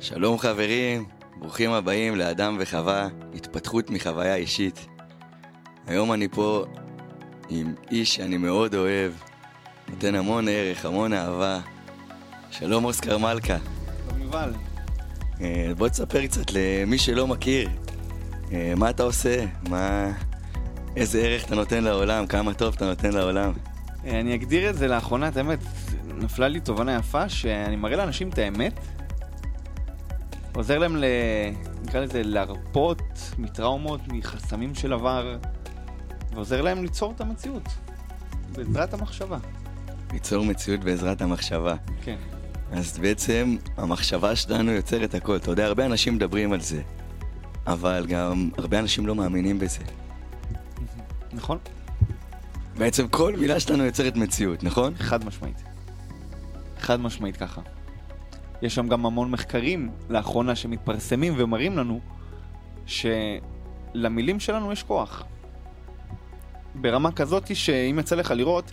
שלום חברים, ברוכים הבאים לאדם וחווה, התפתחות מחוויה אישית. היום אני פה עם איש שאני מאוד אוהב, נותן המון ערך, המון אהבה. שלום אוסקר מלכה. שלום יובל. אה, בוא תספר קצת למי שלא מכיר, אה, מה אתה עושה, מה... איזה ערך אתה נותן לעולם, כמה טוב אתה נותן לעולם. אה, אני אגדיר את זה לאחרונה, את האמת, נפלה לי תובנה יפה, שאני מראה לאנשים את האמת, עוזר להם, ל... נקרא לזה, להרפות מטראומות, מחסמים של עבר, ועוזר להם ליצור את המציאות, בעזרת המחשבה. ליצור מציאות בעזרת המחשבה. כן. אז בעצם המחשבה שלנו יוצרת הכל. אתה יודע, הרבה אנשים מדברים על זה, אבל גם הרבה אנשים לא מאמינים בזה. נכון? בעצם כל מילה שלנו יוצרת מציאות, נכון? חד משמעית. חד משמעית ככה. יש שם גם המון מחקרים לאחרונה שמתפרסמים ומראים לנו שלמילים שלנו יש כוח. ברמה כזאת שאם יצא לך לראות,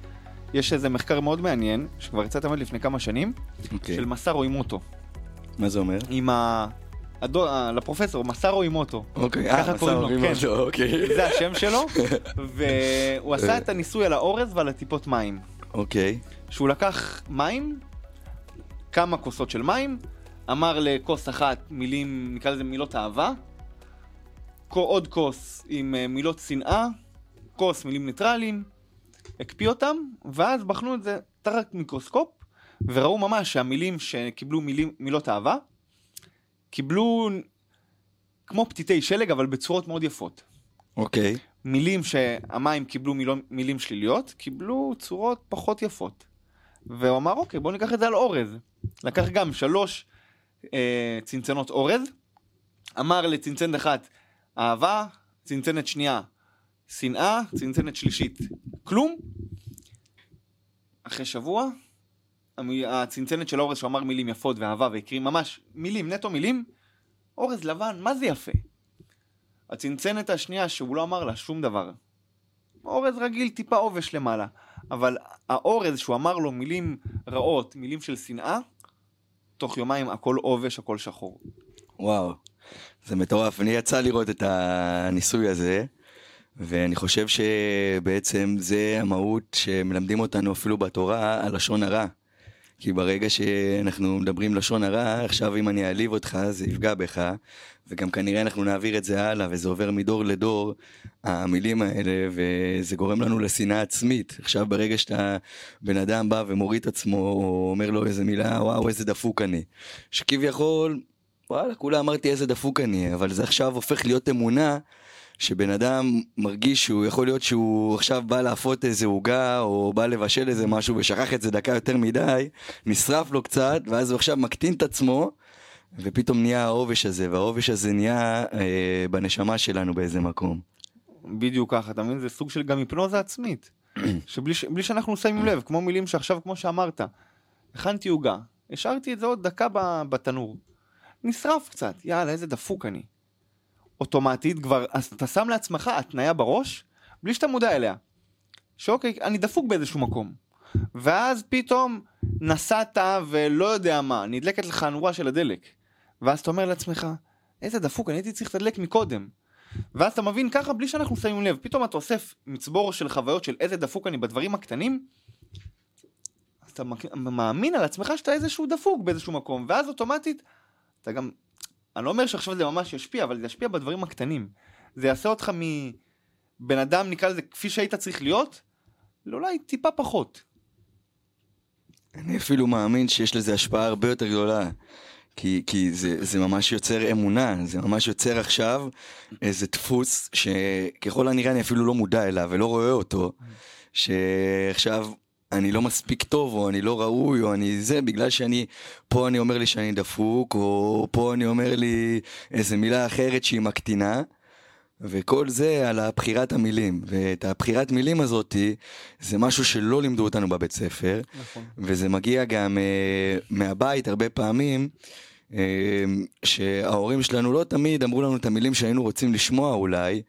יש איזה מחקר מאוד מעניין, שכבר יצא תמיד לפני כמה שנים, אוקיי. של מסארו אימוטו. מה זה אומר? עם ה... הדו... לפרופסור, מסארו אימוטו. אוקיי, אה, מסע כן. אותו, אוקיי. זה השם שלו, והוא עשה את הניסוי על האורז ועל הטיפות מים. אוקיי, שהוא לקח מים, כמה כוסות של מים, אמר לכוס אחת מילים, נקרא לזה מילות אהבה, עוד כוס עם אה, מילות שנאה, כוס מילים ניטרליים, הקפיא אותם, ואז בחנו את זה תחת מיקרוסקופ, וראו ממש שהמילים שקיבלו מילים, מילות אהבה, קיבלו כמו פתיתי שלג, אבל בצורות מאוד יפות. אוקיי. מילים שהמים קיבלו מילו, מילים שליליות, קיבלו צורות פחות יפות. והוא אמר, אוקיי, בוא ניקח את זה על אורז. לקח גם שלוש אה, צנצנות אורז, אמר לצנצנת אחת אהבה, צנצנת שנייה שנאה, צנצנת שלישית כלום. אחרי שבוע, הצנצנת של האורז שהוא אמר מילים יפות ואהבה והקריא ממש מילים, נטו מילים, אורז לבן, מה זה יפה? הצנצנת השנייה שהוא לא אמר לה שום דבר. אורז רגיל, טיפה עובש למעלה. אבל האורז שהוא אמר לו מילים רעות, מילים של שנאה, תוך יומיים הכל עובש, הכל שחור. וואו, זה מטורף. אני יצא לראות את הניסוי הזה, ואני חושב שבעצם זה המהות שמלמדים אותנו אפילו בתורה על לשון הרע. כי ברגע שאנחנו מדברים לשון הרע, עכשיו אם אני אעליב אותך זה יפגע בך, וגם כנראה אנחנו נעביר את זה הלאה, וזה עובר מדור לדור, המילים האלה, וזה גורם לנו לשנאה עצמית. עכשיו ברגע שאתה, בן אדם בא ומוריד את עצמו, או אומר לו איזה מילה, וואו איזה דפוק אני. שכביכול, וואלה, כולה אמרתי איזה דפוק אני, אבל זה עכשיו הופך להיות אמונה. שבן אדם מרגיש שהוא יכול להיות שהוא עכשיו בא לאפות איזה עוגה או בא לבשל איזה משהו ושכח את זה דקה יותר מדי, נשרף לו קצת ואז הוא עכשיו מקטין את עצמו ופתאום נהיה העובש הזה והעובש הזה נהיה אה, בנשמה שלנו באיזה מקום. בדיוק ככה, אתה מבין? זה סוג של גם היפנוזה עצמית. שבלי בלי שאנחנו שמים לב, כמו מילים שעכשיו, כמו שאמרת, הכנתי עוגה, השארתי את זה עוד דקה בתנור. נשרף קצת, יאללה, איזה דפוק אני. אוטומטית כבר, אתה שם לעצמך התניה בראש, בלי שאתה מודע אליה. שאוקיי, אני דפוק באיזשהו מקום. ואז פתאום נסעת ולא יודע מה, נדלקת לך הנורה של הדלק. ואז אתה אומר לעצמך, איזה דפוק, אני הייתי צריך לתדלק מקודם. ואז אתה מבין ככה בלי שאנחנו שמים לב, פתאום אתה אוסף מצבור של חוויות של איזה דפוק אני בדברים הקטנים, אתה מאמין על עצמך שאתה איזשהו דפוק באיזשהו מקום, ואז אוטומטית אתה גם, אני לא אומר שעכשיו זה ממש ישפיע, אבל זה ישפיע בדברים הקטנים. זה יעשה אותך מבן אדם, נקרא לזה, כפי שהיית צריך להיות, לאולי טיפה פחות. אני אפילו מאמין שיש לזה השפעה הרבה יותר גדולה. כי, כי זה, זה ממש יוצר אמונה, זה ממש יוצר עכשיו איזה דפוס שככל הנראה אני אפילו לא מודע אליו ולא רואה אותו, שעכשיו אני לא מספיק טוב או אני לא ראוי או אני זה בגלל שאני, פה אני אומר לי שאני דפוק או פה אני אומר לי איזה מילה אחרת שהיא מקטינה. וכל זה על הבחירת המילים, ואת הבחירת מילים הזאתי זה משהו שלא לימדו אותנו בבית ספר, נכון. וזה מגיע גם uh, מהבית הרבה פעמים, uh, שההורים שלנו לא תמיד אמרו לנו את המילים שהיינו רוצים לשמוע אולי,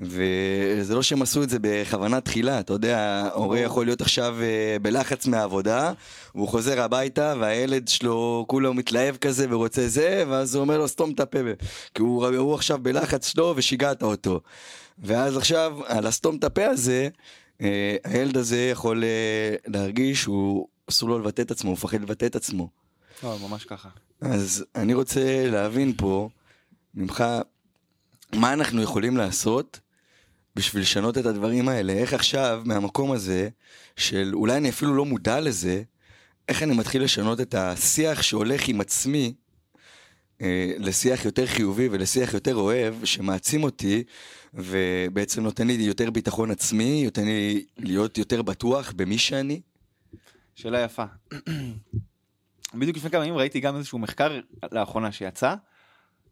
וזה לא שהם עשו את זה בכוונה תחילה, אתה יודע, הורה יכול להיות עכשיו אה, בלחץ מהעבודה, והוא חוזר הביתה, והילד שלו כולו מתלהב כזה ורוצה זה, ואז הוא אומר לו סתום את הפה, כי הוא, הוא עכשיו בלחץ שלו ושיגעת אותו. ואז עכשיו, על הסתום את הפה הזה, אה, הילד הזה יכול אה, להרגיש שהוא אסור לו לבטא את עצמו, הוא מפחד לבטא את עצמו. לא, ממש ככה. אז אני רוצה להבין פה ממך, מה אנחנו יכולים לעשות בשביל לשנות את הדברים האלה? איך עכשיו, מהמקום הזה, של אולי אני אפילו לא מודע לזה, איך אני מתחיל לשנות את השיח שהולך עם עצמי אה, לשיח יותר חיובי ולשיח יותר אוהב, שמעצים אותי, ובעצם נותן לי יותר ביטחון עצמי, נותן לי להיות יותר בטוח במי שאני? שאלה יפה. בדיוק לפני כמה ימים ראיתי גם איזשהו מחקר לאחרונה שיצא,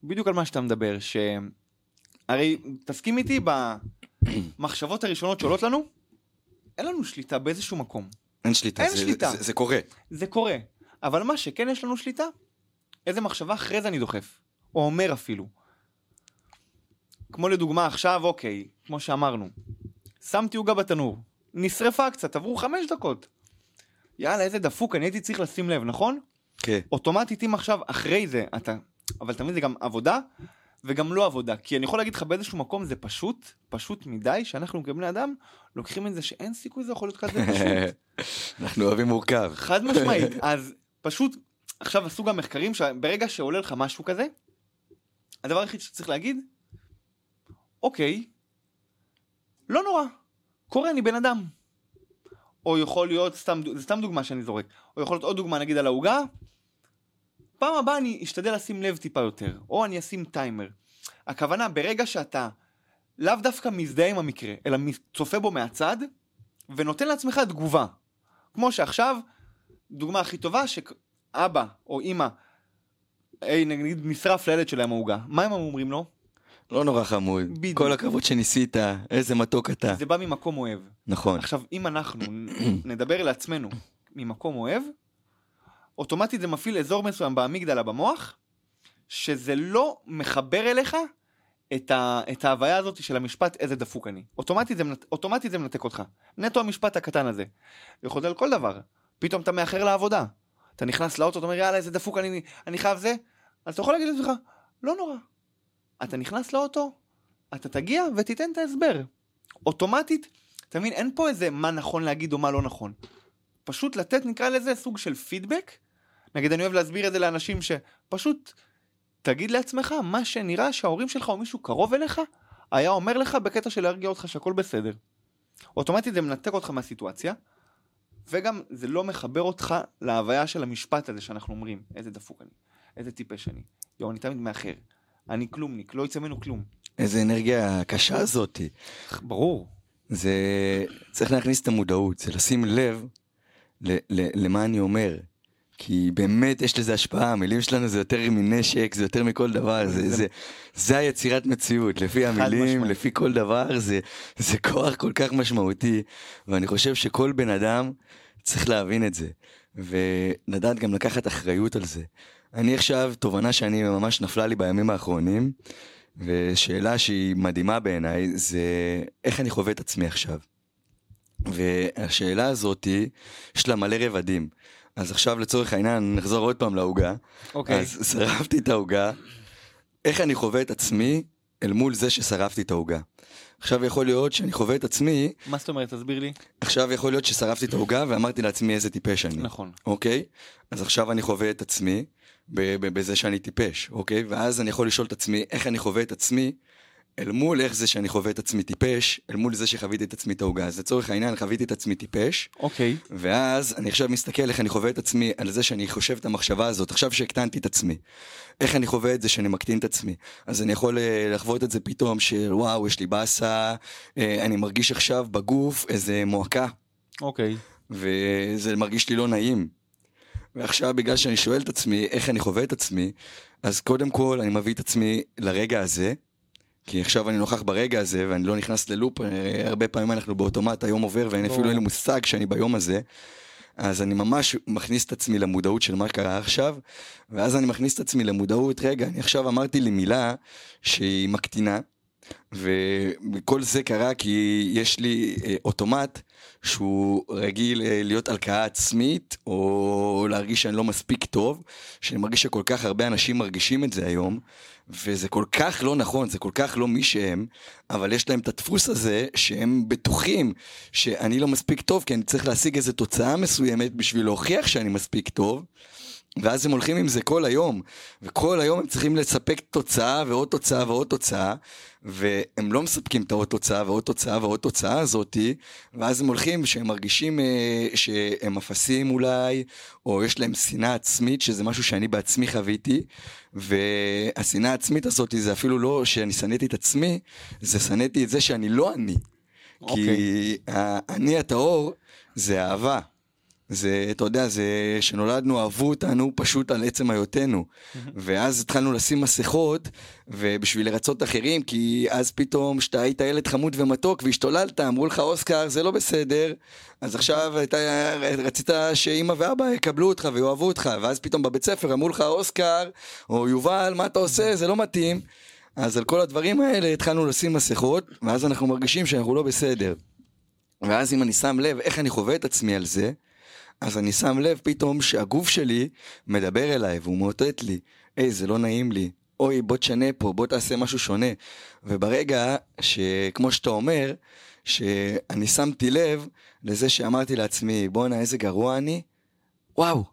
בדיוק על מה שאתה מדבר, שהרי תסכים איתי במחשבות הראשונות שעולות לנו, אין לנו שליטה באיזשהו מקום. אין שליטה, אין זה, שליטה. זה, זה קורה. זה קורה. אבל מה שכן יש לנו שליטה, איזה מחשבה אחרי זה אני דוחף, או אומר אפילו. כמו לדוגמה עכשיו, אוקיי, כמו שאמרנו, שמתי עוגה בתנור, נשרפה קצת, עברו חמש דקות. יאללה, איזה דפוק, אני הייתי צריך לשים לב, נכון? כן. אוטומטית אם עכשיו אחרי זה אתה אבל תמיד זה גם עבודה וגם לא עבודה. כי אני יכול להגיד לך באיזשהו מקום זה פשוט פשוט מדי שאנחנו כבני אדם לוקחים את זה שאין סיכוי זה יכול להיות כזה פשוט. אנחנו אוהבים מורכב. חד משמעית. אז פשוט עכשיו עשו גם מחקרים שברגע שעולה לך משהו כזה הדבר היחיד שצריך להגיד אוקיי לא נורא קורה אני בן אדם. או יכול להיות סתם זה סתם דוגמה שאני זורק. או יכול להיות עוד דוגמה נגיד על העוגה פעם הבאה אני אשתדל לשים לב טיפה יותר, או אני אשים טיימר. הכוונה, ברגע שאתה לאו דווקא מזדהה עם המקרה, אלא צופה בו מהצד, ונותן לעצמך תגובה. כמו שעכשיו, דוגמה הכי טובה, שאבא או אימא, אי, נגיד נשרף לילד שלהם העוגה, מה הם אומרים לו? לא נורא חמוד, בדיוק. כל הכבוד שניסית, איזה מתוק אתה. זה בא ממקום אוהב. נכון. עכשיו, אם אנחנו נדבר לעצמנו ממקום אוהב, אוטומטית זה מפעיל אזור מסוים באמיגדלה במוח, שזה לא מחבר אליך את, ה, את ההוויה הזאת של המשפט איזה דפוק אני. אוטומטית זה, אוטומטית זה מנתק אותך. נטו המשפט הקטן הזה. יכול להיות כל דבר. פתאום אתה מאחר לעבודה. אתה נכנס לאוטו, אתה אומר יאללה איזה דפוק אני, אני חייב זה. אז אתה יכול להגיד לעצמך, לא נורא. אתה נכנס לאוטו, אתה תגיע ותיתן את ההסבר. אוטומטית, אתה מבין, אין פה איזה מה נכון להגיד או מה לא נכון. פשוט לתת, נקרא לזה, סוג של פידבק. נגיד, אני אוהב להסביר את זה לאנשים שפשוט תגיד לעצמך מה שנראה שההורים שלך או מישהו קרוב אליך היה אומר לך בקטע של להרגיע אותך שהכל בסדר. אוטומטית זה מנתק אותך מהסיטואציה, וגם זה לא מחבר אותך להוויה של המשפט הזה שאנחנו אומרים, איזה דפוק אני, איזה טיפש אני, יואו, אני תמיד מאחר, אני כלומניק, לא יצא ממנו כלום. איזה אנרגיה קשה זאתי. ברור. זה צריך להכניס את המודעות, זה לשים לב ל- ל- למה אני אומר. כי באמת יש לזה השפעה, המילים שלנו זה יותר מנשק, זה יותר מכל דבר, זה, זה, זה היצירת מציאות, לפי המילים, משמעית. לפי כל דבר, זה, זה כוח כל כך משמעותי, ואני חושב שכל בן אדם צריך להבין את זה, ולדעת גם לקחת אחריות על זה. אני עכשיו, תובנה שאני ממש נפלה לי בימים האחרונים, ושאלה שהיא מדהימה בעיניי, זה איך אני חווה את עצמי עכשיו. והשאלה הזאתי, יש לה מלא רבדים. אז עכשיו לצורך העניין נחזור עוד פעם לעוגה. אוקיי. אז שרפתי את העוגה. איך אני חווה את עצמי אל מול זה ששרפתי את העוגה. עכשיו יכול להיות שאני חווה את עצמי... מה זאת אומרת? תסביר לי. עכשיו יכול להיות ששרפתי את העוגה ואמרתי לעצמי איזה טיפש אני. נכון. אוקיי? אז עכשיו אני חווה את עצמי בזה שאני טיפש, אוקיי? ואז אני יכול לשאול את עצמי איך אני חווה את עצמי אל מול איך זה שאני חווה את עצמי טיפש, אל מול זה שחוויתי את עצמי את העוגה. אז לצורך העניין חוויתי את עצמי טיפש. אוקיי. Okay. ואז אני עכשיו מסתכל איך אני חווה את עצמי על זה שאני חושב את המחשבה הזאת, עכשיו שהקטנתי את עצמי. איך אני חווה את זה שאני מקטין את עצמי. אז אני יכול אה, לחוות את זה פתאום שוואו, יש לי באסה, אה, אני מרגיש עכשיו בגוף איזה מועקה. אוקיי. Okay. וזה מרגיש לי לא נעים. ועכשיו בגלל שאני שואל את עצמי איך אני חווה את עצמי, אז קודם כל אני מביא את עצמי לרגע הזה. כי עכשיו אני נוכח ברגע הזה ואני לא נכנס ללופ, אה, הרבה פעמים אנחנו באוטומט, היום עובר ואין אפילו אין לי מושג שאני ביום הזה. אז אני ממש מכניס את עצמי למודעות של מה קרה עכשיו, ואז אני מכניס את עצמי למודעות, רגע, אני עכשיו אמרתי לי מילה שהיא מקטינה, וכל זה קרה כי יש לי אה, אוטומט שהוא רגיל אה, להיות הלקאה עצמית, או להרגיש שאני לא מספיק טוב, שאני מרגיש שכל כך הרבה אנשים מרגישים את זה היום, וזה כל כך לא נכון, זה כל כך לא מי שהם, אבל יש להם את הדפוס הזה שהם בטוחים שאני לא מספיק טוב, כי אני צריך להשיג איזו תוצאה מסוימת בשביל להוכיח שאני מספיק טוב. ואז הם הולכים עם זה כל היום, וכל היום הם צריכים לספק תוצאה ועוד תוצאה ועוד תוצאה, והם לא מספקים את העוד תוצאה ועוד תוצאה ועוד תוצאה הזאתי, ואז הם הולכים שהם מרגישים אה, שהם אפסים אולי, או יש להם שנאה עצמית, שזה משהו שאני בעצמי חוויתי, והשנאה העצמית הזאת זה אפילו לא שאני שנאתי את עצמי, זה שנאתי את זה שאני לא אני. Okay. כי אוקיי. האני הטהור זה אהבה. זה, אתה יודע, זה שנולדנו, אהבו אותנו פשוט על עצם היותנו. ואז התחלנו לשים מסכות, ובשביל לרצות אחרים, כי אז פתאום, כשאתה היית ילד חמוד ומתוק והשתוללת, אמרו לך, אוסקר, זה לא בסדר, אז עכשיו אתה רצית שאימא ואבא יקבלו אותך ויאהבו אותך, ואז פתאום בבית ספר אמרו לך, אוסקר, או יובל, מה אתה עושה? זה לא מתאים. אז על כל הדברים האלה התחלנו לשים מסכות, ואז אנחנו מרגישים שאנחנו לא בסדר. ואז אם אני שם לב איך אני חווה את עצמי על זה, אז אני שם לב פתאום שהגוף שלי מדבר אליי והוא מאותת לי, היי, זה לא נעים לי, אוי, בוא תשנה פה, בוא תעשה משהו שונה. וברגע שכמו שאתה אומר, שאני שמתי לב לזה שאמרתי לעצמי, בואנה, איזה גרוע אני, וואו,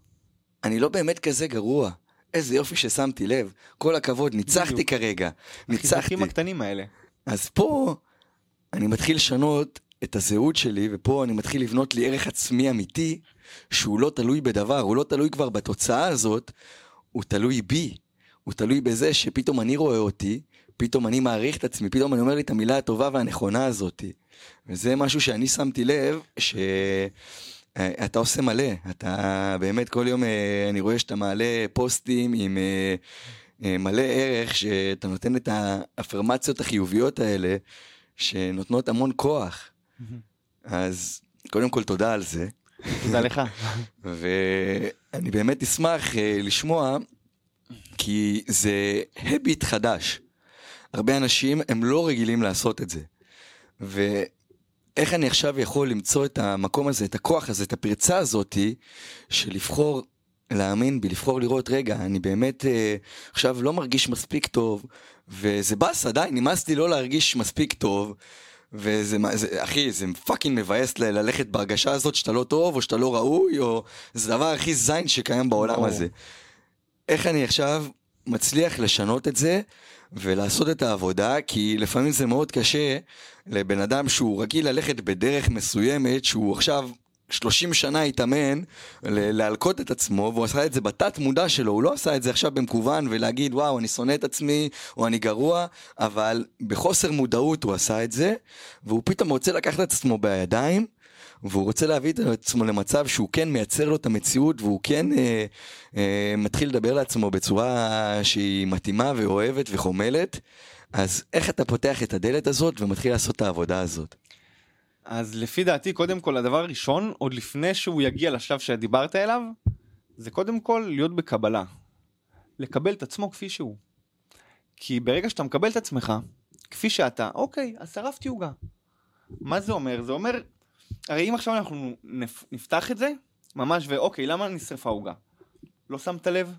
אני לא באמת כזה גרוע. איזה יופי ששמתי לב. כל הכבוד, ניצחתי בדיוק. כרגע. ניצחתי. החיזוקים הקטנים האלה. אז פה אני מתחיל לשנות את הזהות שלי, ופה אני מתחיל לבנות לי ערך עצמי אמיתי, שהוא לא תלוי בדבר, הוא לא תלוי כבר בתוצאה הזאת, הוא תלוי בי. הוא תלוי בזה שפתאום אני רואה אותי, פתאום אני מעריך את עצמי, פתאום אני אומר לי את המילה הטובה והנכונה הזאת. וזה משהו שאני שמתי לב, שאתה עושה מלא, אתה באמת כל יום אה, אני רואה שאתה מעלה פוסטים עם אה, אה, מלא ערך, שאתה נותן את האפרמציות החיוביות האלה, שנותנות המון כוח. אז קודם כל תודה על זה. תודה לך. ואני באמת אשמח אה, לשמוע, כי זה הביט חדש. הרבה אנשים הם לא רגילים לעשות את זה. ואיך אני עכשיו יכול למצוא את המקום הזה, את הכוח הזה, את הפרצה הזאתי, של לבחור להאמין בי, לבחור לראות, רגע, אני באמת אה, עכשיו לא מרגיש מספיק טוב, וזה באסה, די, נמאס לי לא להרגיש מספיק טוב. וזה, זה, אחי, זה fucking מבאס ל- ללכת בהרגשה הזאת שאתה לא טוב, או שאתה לא ראוי, או... זה הדבר הכי זין שקיים בעולם הזה. איך אני עכשיו מצליח לשנות את זה, ולעשות את העבודה, כי לפעמים זה מאוד קשה לבן אדם שהוא רגיל ללכת בדרך מסוימת, שהוא עכשיו 30 שנה התאמן להלקות את עצמו, והוא עשה את זה בתת מודע שלו, הוא לא עשה את זה עכשיו במקוון ולהגיד וואו אני שונא את עצמי או אני גרוע, אבל בחוסר מודעות הוא עשה את זה, והוא פתאום רוצה לקחת את עצמו בידיים, והוא רוצה להביא את עצמו למצב שהוא כן מייצר לו את המציאות והוא כן אה, אה, מתחיל לדבר לעצמו בצורה שהיא מתאימה ואוהבת וחומלת, אז איך אתה פותח את הדלת הזאת ומתחיל לעשות את העבודה הזאת? אז לפי דעתי, קודם כל, הדבר הראשון, עוד לפני שהוא יגיע לשלב שדיברת אליו, זה קודם כל להיות בקבלה. לקבל את עצמו כפי שהוא. כי ברגע שאתה מקבל את עצמך, כפי שאתה, אוקיי, אז שרפתי עוגה. מה זה אומר? זה אומר, הרי אם עכשיו אנחנו נפתח את זה, ממש, ואוקיי, למה נשרפה עוגה? לא שמת לב?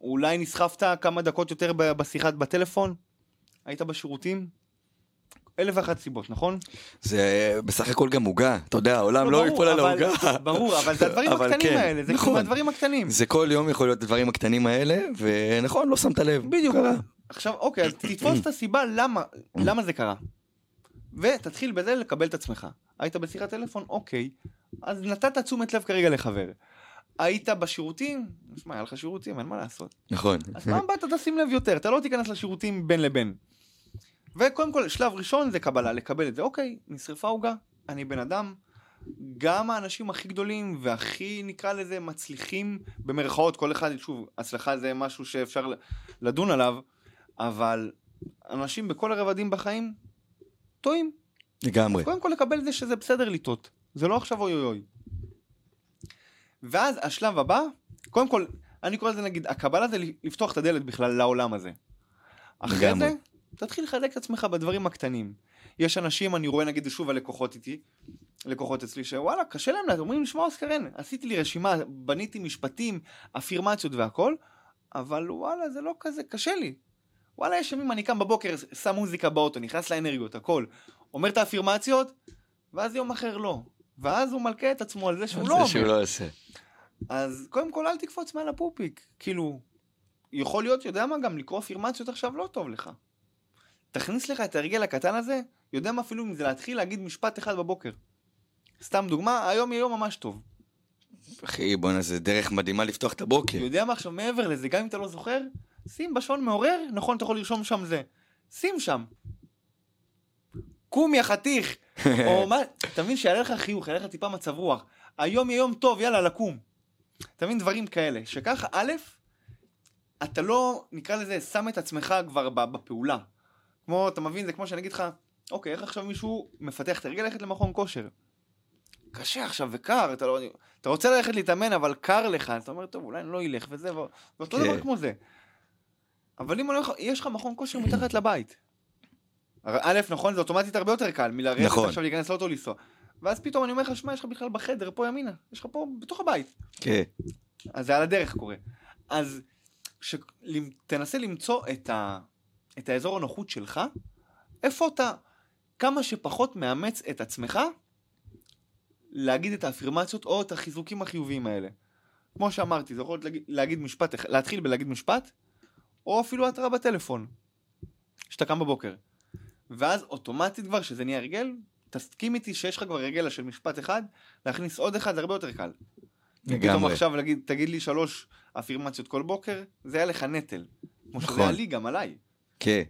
אולי נסחפת כמה דקות יותר בשיחת בטלפון? היית בשירותים? אלף ואחת סיבות, נכון? זה בסך הכל גם עוגה, אתה יודע, העולם לא ייפול על העוגה. ברור, אבל זה הדברים הקטנים כן, האלה, זה נכון, הדברים הקטנים. זה כל יום יכול להיות הדברים הקטנים האלה, ונכון, לא שמת לב. בדיוק. עכשיו, אוקיי, אז תתפוס את הסיבה למה, למה זה קרה. ותתחיל בזה לקבל את עצמך. היית בשיחת טלפון? אוקיי. אז נתת תשומת לב כרגע לחבר. היית בשירותים? שמע, היה לך שירותים, אין מה לעשות. נכון. אז פעם אתה תשים לב יותר, אתה לא תיכנס לשירותים בין לבין. וקודם כל, שלב ראשון זה קבלה, לקבל את זה. אוקיי, נשרפה עוגה, אני בן אדם. גם האנשים הכי גדולים והכי נקרא לזה מצליחים במרכאות, כל אחד, שוב, הצלחה זה משהו שאפשר לדון עליו, אבל אנשים בכל הרבדים בחיים טועים. לגמרי. אז קודם כל לקבל את זה שזה בסדר לטעות, זה לא עכשיו אוי אוי אוי. ואז השלב הבא, קודם כל, אני קורא לזה נגיד, הקבלה זה לפתוח את הדלת בכלל לעולם הזה. אחרי לגמרי. זה, תתחיל לחלק את עצמך בדברים הקטנים. יש אנשים, אני רואה נגיד שוב הלקוחות איתי, לקוחות אצלי, שוואלה, קשה להם, אומרים שמע אוסקרן, עשיתי לי רשימה, בניתי משפטים, אפירמציות והכל, אבל וואלה, זה לא כזה, קשה לי. וואלה, יש ימים, אני קם בבוקר, שם מוזיקה באוטו, נכנס לאנרגיות, הכל, אומר את האפירמציות, ואז יום אחר לא. ואז הוא מלכה את עצמו על זה שהוא לא שהוא לא. אז קודם כל אל תקפוץ מעל הפופיק. כאילו, יכול להיות, יודע מה, גם לקרוא אפירמציות עכשיו לא טוב לך. תכניס לך את ההרגל הקטן הזה, יודע מה אפילו אם זה להתחיל להגיד משפט אחד בבוקר. סתם דוגמה, היום יהיה יום ממש טוב. אחי, בואנה, זה דרך מדהימה לפתוח את הבוקר. יודע מה עכשיו מעבר לזה, גם אם אתה לא זוכר, שים בשעון מעורר, נכון, אתה יכול לרשום שם זה. שים שם. קום יא חתיך. או מה, אתה מבין שיעלה לך חיוך, יעלה לך טיפה מצב רוח. היום יהיה יום טוב, יאללה, לקום. אתה מבין דברים כאלה, שככה, א', אתה לא, נקרא לזה, שם את עצמך כבר בפעולה. כמו, אתה מבין, זה כמו שאני אגיד לך, אוקיי, איך עכשיו מישהו מפתח את הרגל ללכת למכון כושר? קשה עכשיו וקר, אתה, לא, אתה רוצה ללכת להתאמן, אבל קר לך, אתה אומר, טוב, אולי אני לא אלך וזה, ואותו דבר כן. כמו זה. אבל אם אני אומר לך, יש לך מכון כושר מתחת לבית. א', נכון, זה אוטומטית הרבה יותר קל מלרדת נכון. עכשיו להיכנס לאוטו לנסוע. ואז פתאום אני אומר לך, שמע, יש לך בכלל בחדר, פה ימינה, יש לך פה, בתוך הבית. כן. אז זה על הדרך קורה. אז ש... תנסה למצוא את, ה... את האזור הנוחות שלך, איפה אתה כמה שפחות מאמץ את עצמך להגיד את האפירמציות או את החיזוקים החיוביים האלה. כמו שאמרתי, זה יכול להיות להגיד, להגיד משפט, להתחיל בלהגיד משפט, או אפילו התראה בטלפון, שאתה קם בבוקר. ואז אוטומטית כבר, שזה נהיה הרגל, תסכים איתי שיש לך כבר הרגל של משפט אחד, להכניס עוד אחד זה הרבה יותר קל. פתאום לגמרי. עכשיו להגיד, תגיד לי שלוש אפירמציות כל בוקר, זה היה לך נטל. כמו שזה נכון. היה לי, גם עליי. כן.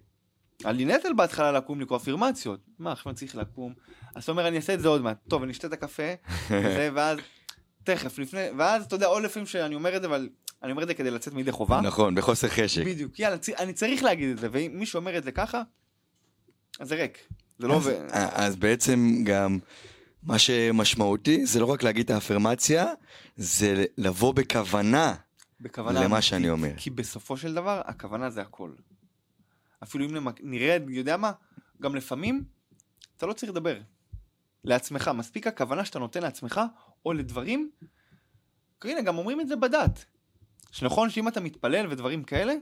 לי נטל בהתחלה לקום לקרוא אפירמציות. מה, עכשיו אני צריך לקום? אז אתה אומר, אני אעשה את זה עוד מעט. טוב, אני אשתה את הקפה, וזה, ואז, תכף, לפני, ואז, אתה יודע, עוד לפעמים שאני אומר את זה, אבל אני אומר את זה כדי לצאת מידי חובה. נכון, בחוסר חשק. בדיוק, יאללה, אני צריך להגיד את זה, ואם מישהו אומר את זה ככה, אז זה ריק. זה לא אז, עובד. אז בעצם גם מה שמשמעותי זה לא רק להגיד את האפרמציה, זה לבוא בכוונה בכוונה למה אמיתית, שאני אומר. כי בסופו של דבר, הכוונה זה הכל. אפילו אם נמק- נרד, יודע מה? גם לפעמים, אתה לא צריך לדבר. לעצמך, מספיק הכוונה שאתה נותן לעצמך, או לדברים, הנה, גם אומרים את זה בדת. שנכון שאם אתה מתפלל ודברים כאלה,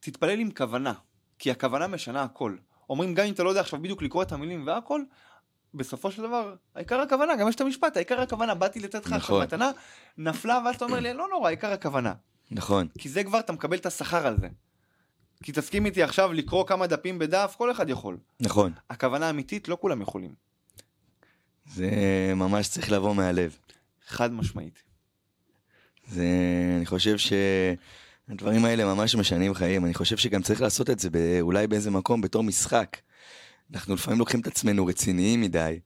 תתפלל עם כוונה, כי הכוונה משנה הכל. אומרים, גם אם אתה לא יודע עכשיו בדיוק לקרוא את המילים והכל, בסופו של דבר, העיקר הכוונה, גם יש את המשפט, העיקר הכוונה, באתי לתת לך עכשיו נכון. מתנה, נפלה, ואז אתה אומר לי, לא נורא, העיקר הכוונה. נכון, כי זה כבר, אתה מקבל את השכר על זה. כי תסכים איתי עכשיו לקרוא כמה דפים בדף, כל אחד יכול. נכון. הכוונה האמיתית, לא כולם יכולים. זה ממש צריך לבוא מהלב. חד משמעית. זה, אני חושב שהדברים האלה ממש משנים חיים. אני חושב שגם צריך לעשות את זה ב- אולי באיזה מקום בתור משחק. אנחנו לפעמים לוקחים את עצמנו רציניים מדי,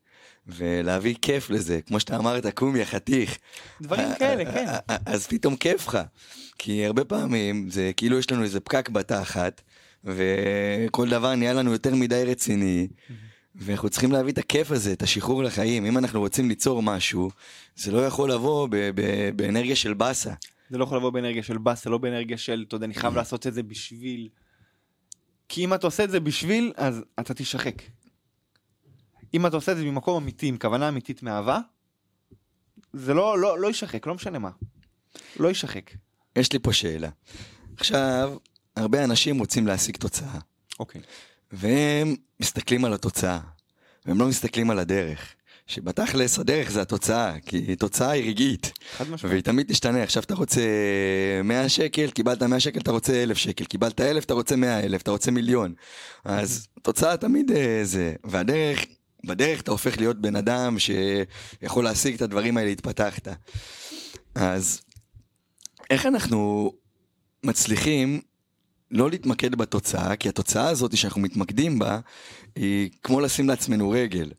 ולהביא כיף לזה, כמו שאתה אמרת, קום יא חתיך. דברים כאלה, כן. אז פתאום כיף לך. כי הרבה פעמים זה כאילו יש לנו איזה פקק בתחת, וכל דבר נהיה לנו יותר מדי רציני, ואנחנו צריכים להביא את הכיף הזה, את השחרור לחיים. אם אנחנו רוצים ליצור משהו, זה לא יכול לבוא ב- ב- באנרגיה של באסה. זה לא יכול לבוא באנרגיה של באסה, לא באנרגיה של, אתה יודע, אני חייב לעשות את זה בשביל... כי אם אתה עושה את זה בשביל, אז אתה תשחק. אם אתה עושה את זה ממקום אמיתי, עם כוונה אמיתית מאהבה, זה לא, לא, לא יישחק, לא משנה מה. לא יישחק. יש לי פה שאלה. עכשיו, הרבה אנשים רוצים להשיג תוצאה, אוקיי. והם מסתכלים על התוצאה, והם לא מסתכלים על הדרך. שבתכלס הדרך זה התוצאה, כי תוצאה היא רגעית. חד משמעית. והיא תמיד תשתנה, עכשיו אתה רוצה 100 שקל, קיבלת 100 שקל, אתה רוצה 1,000 שקל, קיבלת 1,000, אתה רוצה 100,000, אתה רוצה מיליון. אז תוצאה תמיד אה, זה, והדרך, בדרך אתה הופך להיות בן אדם שיכול להשיג את הדברים האלה, התפתחת. אז איך אנחנו מצליחים לא להתמקד בתוצאה, כי התוצאה הזאת שאנחנו מתמקדים בה, היא כמו לשים לעצמנו רגל.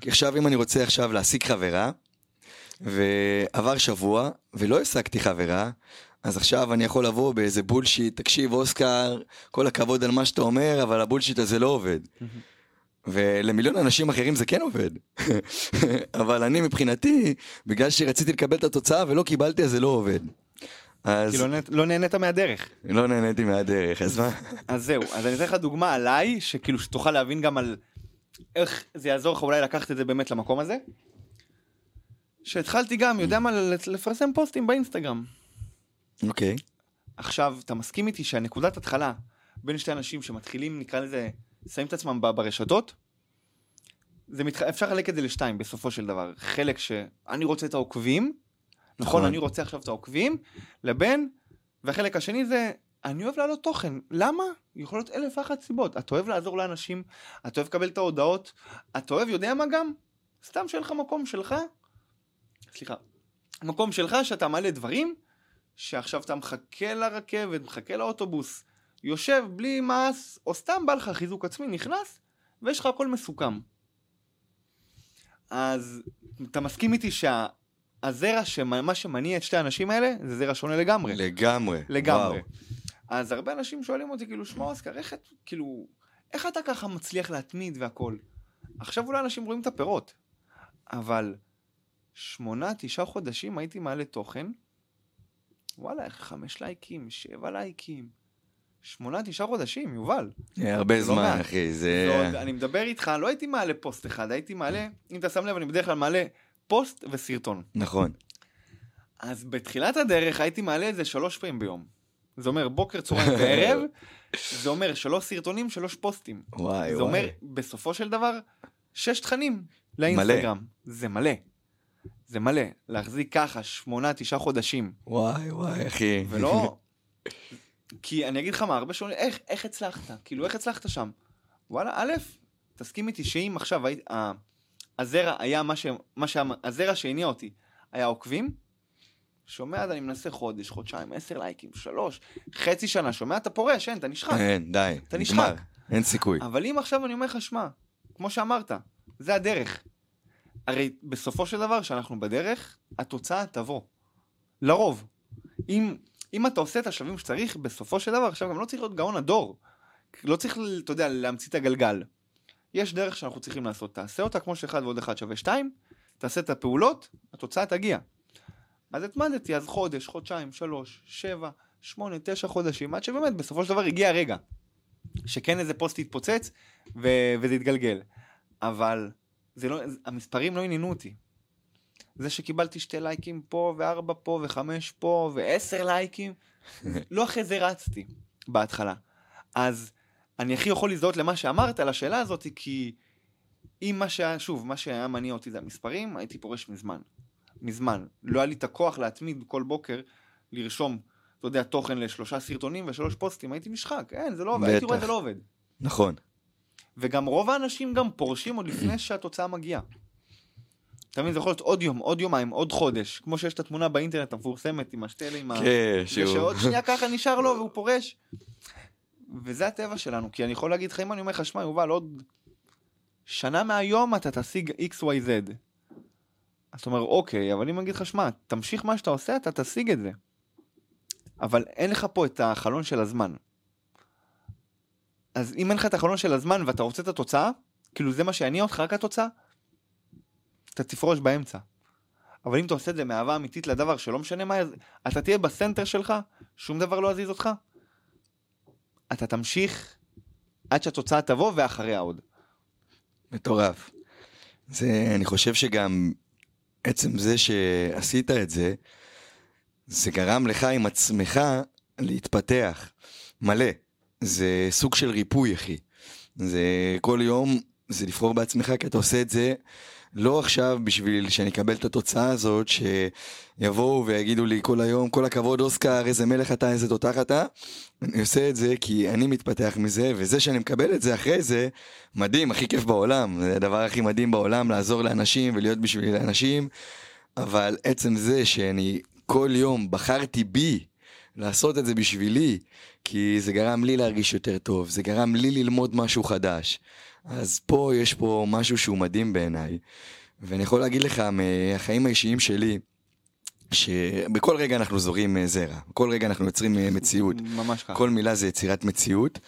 כי עכשיו אם אני רוצה עכשיו להשיג חברה, ועבר שבוע, ולא השגתי חברה, אז עכשיו אני יכול לבוא באיזה בולשיט, תקשיב אוסקר, כל הכבוד על מה שאתה אומר, אבל הבולשיט הזה לא עובד. ולמיליון אנשים אחרים זה כן עובד. אבל אני מבחינתי, בגלל שרציתי לקבל את התוצאה ולא קיבלתי, אז זה לא עובד. אז כי לא נהנית- לא נהנית מהדרך. לא נהניתי מהדרך, אז מה? אז זהו, אז אני אתן לך דוגמה עליי, שכאילו שתוכל להבין גם על איך זה יעזור לך אולי לקחת את זה באמת למקום הזה. שהתחלתי גם, יודע מה, לפרסם פוסטים באינסטגרם. אוקיי. עכשיו, אתה מסכים איתי שהנקודת התחלה בין שתי אנשים שמתחילים, נקרא לזה, שמים את עצמם ברשתות, זה מתח... אפשר לחלק את זה לשתיים בסופו של דבר. חלק שאני רוצה את העוקבים, נכון, נכון. אני רוצה עכשיו את העוקבים, לבין, והחלק השני זה, אני אוהב להעלות תוכן. למה? יכול להיות אלף ואחת סיבות. אתה אוהב לעזור לאנשים, אתה אוהב לקבל את ההודעות, אתה אוהב, יודע מה גם? סתם שיהיה לך מקום שלך, סליחה, מקום שלך שאתה מעלה דברים, שעכשיו אתה מחכה לרכבת, מחכה לאוטובוס, יושב בלי מעש, או סתם בא לך חיזוק עצמי, נכנס, ויש לך הכל מסוכם. אז אתה מסכים איתי שהזרע, שמה מה שמניע את שתי האנשים האלה, זה זרע שונה לגמרי. לגמרי. לגמרי. וואו. אז הרבה אנשים שואלים אותי, כאילו, שמע אוסקר, איך, כאילו, איך אתה ככה מצליח להתמיד והכל? עכשיו אולי אנשים רואים את הפירות, אבל שמונה, תשעה חודשים הייתי מעלה תוכן, וואלה, חמש לייקים, שבע לייקים, שמונה, תשעה חודשים, יובל. אה, הרבה זה לא זמן. אחי, זה... ועוד, אני מדבר איתך, לא הייתי מעלה פוסט אחד, הייתי מעלה, אם אתה שם לב, אני בדרך כלל מעלה פוסט וסרטון. נכון. אז בתחילת הדרך הייתי מעלה את זה שלוש פעמים ביום. זה אומר בוקר, צהריים וערב, זה אומר שלוש סרטונים, שלוש פוסטים. וואי, זה וואי. אומר, בסופו של דבר, שש תכנים לאינסטגרם. זה מלא. זה מלא. להחזיק ככה שמונה, תשעה חודשים, וואי, וואי, אחי. ולא... כי אני אגיד לך מה, הרבה שואלים, איך, איך הצלחת? כאילו, איך הצלחת שם? וואלה, א', תסכים איתי שאם עכשיו היית, ה- הזרע היה מה ש... מה שה... הזרע שהניע אותי היה עוקבים, שומע, אז אני מנסה חודש, חודשיים, עשר לייקים, שלוש, חצי שנה, שומע, אתה פורש, אין, אתה נשחק. אין, די. אתה. נשחק. אין סיכוי. אבל אם עכשיו אני אומר לך, שמע, כמו שאמרת, זה הדרך. הרי בסופו של דבר, כשאנחנו בדרך, התוצאה תבוא. לרוב. אם, אם אתה עושה את השלבים שצריך, בסופו של דבר, עכשיו גם לא צריך להיות גאון הדור. לא צריך, אתה יודע, להמציא את הגלגל. יש דרך שאנחנו צריכים לעשות. תעשה אותה כמו שאחד ועוד אחד שווה שתיים, תעשה את הפעולות, התוצאה תגיע. אז התמדתי, אז חודש, חודשיים, שלוש, שבע, שמונה, תשע חודשים, עד שבאמת בסופו של דבר הגיע הרגע. שכן איזה פוסט יתפוצץ ו- וזה יתגלגל. אבל זה לא, המספרים לא עניינו אותי. זה שקיבלתי שתי לייקים פה, וארבע פה, וחמש פה, ועשר לייקים, לא אחרי זה רצתי בהתחלה. אז אני הכי יכול להזדהות למה שאמרת, לשאלה הזאת, כי אם מה שהיה, שוב, מה שהיה מניע אותי זה המספרים, הייתי פורש מזמן. מזמן. לא היה לי את הכוח להתמיד כל בוקר, לרשום, אתה יודע, תוכן לשלושה סרטונים ושלוש פוסטים, הייתי נשחק. אין, זה לא עובד, הייתי רואה. זה לא עובד. נכון. וגם רוב האנשים גם פורשים עוד לפני שהתוצאה מגיעה. אתה מבין, זה יכול להיות עוד יום, עוד יומיים, עוד חודש, כמו שיש את התמונה באינטרנט המפורסמת עם השתל עם ה... כן, שהוא... שעוד שנייה ככה נשאר לו והוא פורש. וזה הטבע שלנו, כי אני יכול להגיד לך, אם אני אומר לך, שמע, יובל, עוד שנה מהיום אתה תשיג XYZ. אז אתה אומר, אוקיי, אבל אם אני אגיד לך, שמע, תמשיך מה שאתה עושה, אתה תשיג את זה. אבל אין לך פה את החלון של הזמן. אז אם אין לך את החלון של הזמן ואתה רוצה את התוצאה, כאילו זה מה שיניע אותך, רק התוצאה, אתה תפרוש באמצע. אבל אם אתה עושה את זה מאהבה אמיתית לדבר שלא משנה מה, אתה תהיה בסנטר שלך, שום דבר לא יזיז אותך, אתה תמשיך עד שהתוצאה תבוא ואחריה עוד. מטורף. זה, אני חושב שגם עצם זה שעשית את זה, זה גרם לך עם עצמך להתפתח מלא. זה סוג של ריפוי, אחי. זה כל יום, זה לבחור בעצמך, כי אתה עושה את זה לא עכשיו בשביל שאני אקבל את התוצאה הזאת, שיבואו ויגידו לי כל היום, כל הכבוד אוסקר, איזה מלך אתה, איזה תותח אתה. אני עושה את זה כי אני מתפתח מזה, וזה שאני מקבל את זה אחרי זה, מדהים, הכי כיף בעולם. זה הדבר הכי מדהים בעולם, לעזור לאנשים ולהיות בשביל אנשים. אבל עצם זה שאני כל יום בחרתי בי לעשות את זה בשבילי, כי זה גרם לי להרגיש יותר טוב, זה גרם לי ללמוד משהו חדש. אז פה יש פה משהו שהוא מדהים בעיניי. ואני יכול להגיד לך מהחיים האישיים שלי, שבכל רגע אנחנו זורים אה, זרע, בכל רגע אנחנו יוצרים אה, מציאות. ממש ככה. כל מילה זה יצירת מציאות.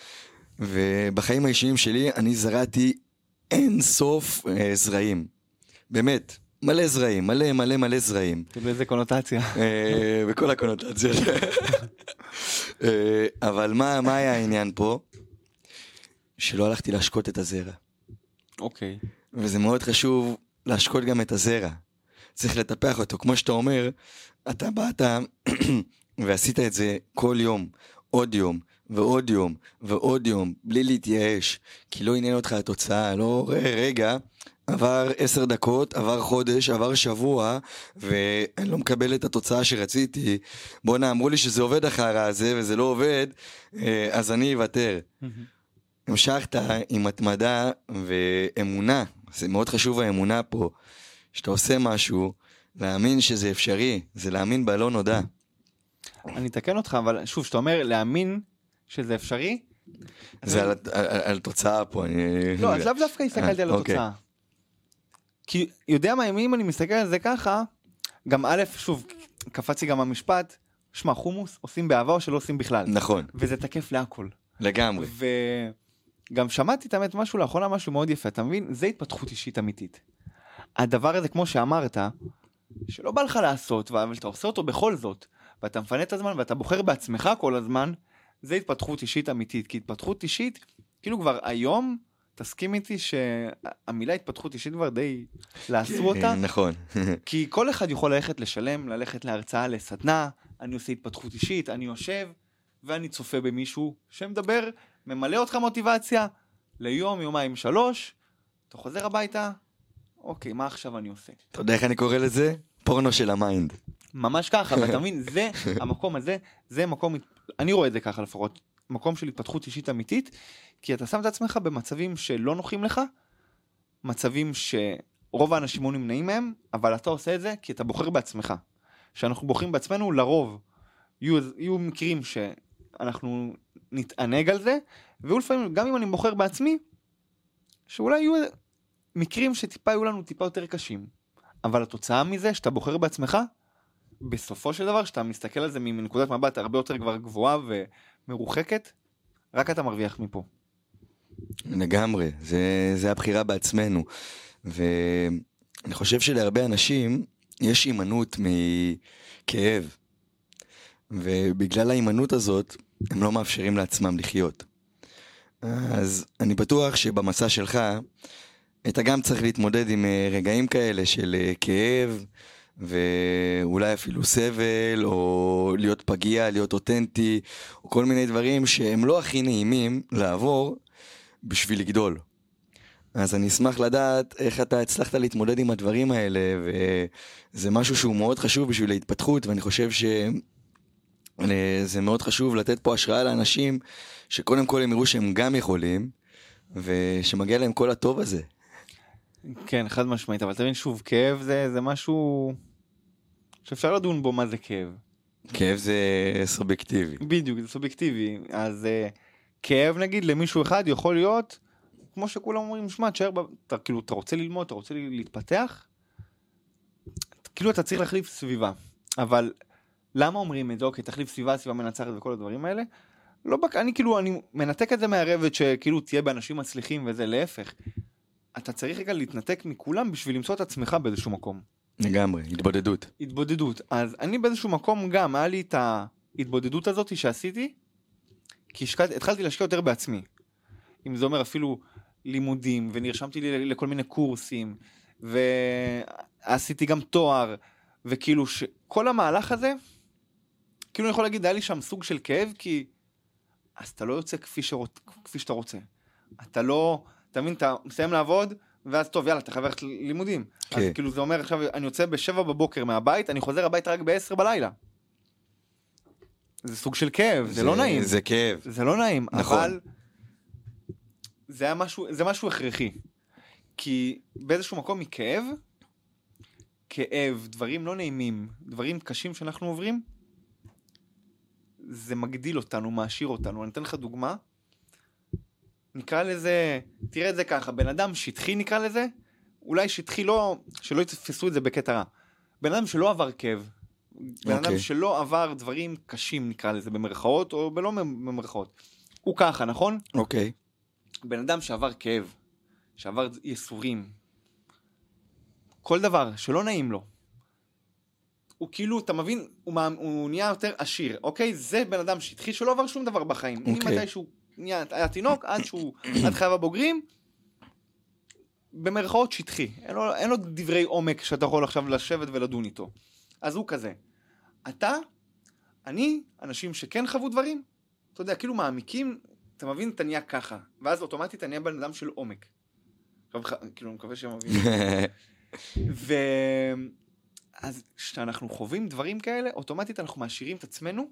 ובחיים האישיים שלי אני זרעתי אין סוף אה, זרעים. באמת, מלא זרעים, מלא מלא מלא זרעים. תלוי איזה קונוטציה. אה, בכל הקונוטציות. אה, אבל מה, מה היה העניין פה? שלא הלכתי להשקות את הזרע. אוקיי. וזה מאוד חשוב להשקות גם את הזרע. צריך לטפח אותו. כמו שאתה אומר, אתה באת ועשית את זה כל יום, עוד יום, ועוד יום, ועוד יום, בלי להתייאש. כי לא עניין אותך התוצאה, לא, ר- רגע, עבר עשר דקות, עבר חודש, עבר שבוע, ואני לא מקבל את התוצאה שרציתי. בואנה, אמרו לי שזה עובד החרא הזה, וזה לא עובד, אה, אז אני אוותר. המשכת עם התמדה ואמונה, זה מאוד חשוב האמונה פה, שאתה עושה משהו, להאמין שזה אפשרי, זה להאמין בלא נודע. אני אתקן אותך, אבל שוב, כשאתה אומר להאמין שזה אפשרי, זה על, על, על תוצאה פה, אני... לא, אז לאו דווקא הסתכלתי על אה, אוקיי. התוצאה. כי יודע מה, אם אני מסתכל על זה ככה, גם א', שוב, קפץ לי גם המשפט, שמע, חומוס עושים באהבה או שלא עושים בכלל. נכון, וזה תקף להכל. לגמרי. וגם שמעתי את האמת משהו לאחרונה, משהו מאוד יפה, אתה מבין? זה התפתחות אישית אמיתית. הדבר הזה, כמו שאמרת, שלא בא לך לעשות, אבל אתה עושה אותו בכל זאת, ואתה מפנה את הזמן ואתה בוחר בעצמך כל הזמן, זה התפתחות אישית אמיתית. כי התפתחות אישית, כאילו כבר היום, תסכים איתי שהמילה התפתחות אישית כבר די לאסרו אותה, אה, נכון. כי כל אחד יכול ללכת לשלם, ללכת להרצאה, לסדנה, אני עושה התפתחות אישית, אני יושב ואני צופה במישהו שמדבר, ממלא אותך מוטיבציה ליום, יומיים, שלוש, אתה חוזר הביתה, אוקיי, מה עכשיו אני עושה? אתה יודע איך אני קורא לזה? פורנו של ה mind. ממש ככה, ואתה מבין, זה, המקום הזה, זה מקום, אני רואה את זה ככה לפחות, מקום של התפתחות אישית אמיתית, כי אתה שם את עצמך במצבים שלא נוחים לך, מצבים שרוב האנשים לא נמנעים מהם, אבל אתה עושה את זה כי אתה בוחר בעצמך. כשאנחנו בוחרים בעצמנו, לרוב יהיו, יהיו מקרים שאנחנו נתענג על זה, והיו לפעמים, גם אם אני בוחר בעצמי, שאולי יהיו מקרים שטיפה יהיו לנו טיפה יותר קשים. אבל התוצאה מזה שאתה בוחר בעצמך, בסופו של דבר, שאתה מסתכל על זה מנקודת מבט הרבה יותר כבר גבוהה ומרוחקת, רק אתה מרוויח מפה. לגמרי, זה, זה הבחירה בעצמנו. ואני חושב שלהרבה אנשים יש הימנעות מכאב. ובגלל ההימנעות הזאת, הם לא מאפשרים לעצמם לחיות. אז אני בטוח שבמסע שלך, אתה גם צריך להתמודד עם אה, רגעים כאלה של אה, כאב, ואולי אפילו סבל, או להיות פגיע, להיות אותנטי, או כל מיני דברים שהם לא הכי נעימים לעבור בשביל לגדול. אז אני אשמח לדעת איך אתה הצלחת להתמודד עם הדברים האלה, וזה משהו שהוא מאוד חשוב בשביל ההתפתחות, ואני חושב שזה מאוד חשוב לתת פה השראה לאנשים, שקודם כל הם יראו שהם גם יכולים, ושמגיע להם כל הטוב הזה. כן, חד משמעית, אבל תבין שוב, כאב זה, זה משהו שאפשר לדון בו מה זה כאב. כאב זה סובייקטיבי. בדיוק, זה סובייקטיבי. אז uh, כאב נגיד למישהו אחד יכול להיות, כמו שכולם אומרים, שמע, תשאר, ב... אתה, כאילו, אתה רוצה ללמוד, אתה רוצה להתפתח, כאילו אתה צריך להחליף סביבה. אבל למה אומרים את זה? אוקיי, תחליף סביבה, סביבה מנצחת וכל הדברים האלה. לא, בק... אני כאילו, אני מנתק את זה מהרבד שכאילו תהיה באנשים מצליחים וזה, להפך. אתה צריך רגע להתנתק מכולם בשביל למצוא את עצמך באיזשהו מקום. לגמרי, התבודדות. התבודדות. אז אני באיזשהו מקום גם, היה לי את ההתבודדות הזאת שעשיתי, כי השקע, התחלתי להשקיע יותר בעצמי. אם זה אומר אפילו לימודים, ונרשמתי לי לכל מיני קורסים, ועשיתי גם תואר, וכאילו שכל המהלך הזה, כאילו אני יכול להגיד, היה לי שם סוג של כאב, כי אז אתה לא יוצא כפי, שרוצ... כפי שאתה רוצה. אתה לא, אתה מבין, אתה מסיים לעבוד, ואז טוב, יאללה, אתה חייב ללכת ללימודים. כן. אז כאילו זה אומר עכשיו, אני יוצא בשבע בבוקר מהבית, אני חוזר הביתה רק בעשר בלילה. זה סוג של כאב, זה, זה לא נעים. זה כאב. זה לא נעים, נכון. אבל זה, היה משהו, זה משהו הכרחי. כי באיזשהו מקום מכאב, כאב, דברים לא נעימים, דברים קשים שאנחנו עוברים, זה מגדיל אותנו, מעשיר אותנו. אני אתן לך דוגמה. נקרא לזה, תראה את זה ככה, בן אדם שטחי נקרא לזה, אולי שטחי לא, שלא יתפסו את זה בקטע רע. בן אדם שלא עבר כאב, בן אדם אוקיי. שלא עבר דברים קשים נקרא לזה במרכאות או בלא במרכאות. הוא ככה, נכון? אוקיי. בן אדם שעבר כאב, שעבר ייסורים, כל דבר שלא נעים לו, הוא כאילו, אתה מבין, הוא, מה- הוא נהיה יותר עשיר, אוקיי? זה בן אדם שטחי שלא עבר שום דבר בחיים. אוקיי. ממתי שהוא נהיה, היה תינוק, עד שהוא, עד חייו הבוגרים, במרכאות שטחי. אין לו, אין לו דברי עומק שאתה יכול עכשיו לשבת ולדון איתו. אז הוא כזה. אתה, אני, אנשים שכן חוו דברים, אתה יודע, כאילו מעמיקים, אתה מבין, אתה נהיה ככה. ואז אוטומטית אתה נהיה בן אדם של עומק. כאילו, אני מקווה שהם מבינים. ו... אז כשאנחנו חווים דברים כאלה, אוטומטית אנחנו מעשירים את עצמנו,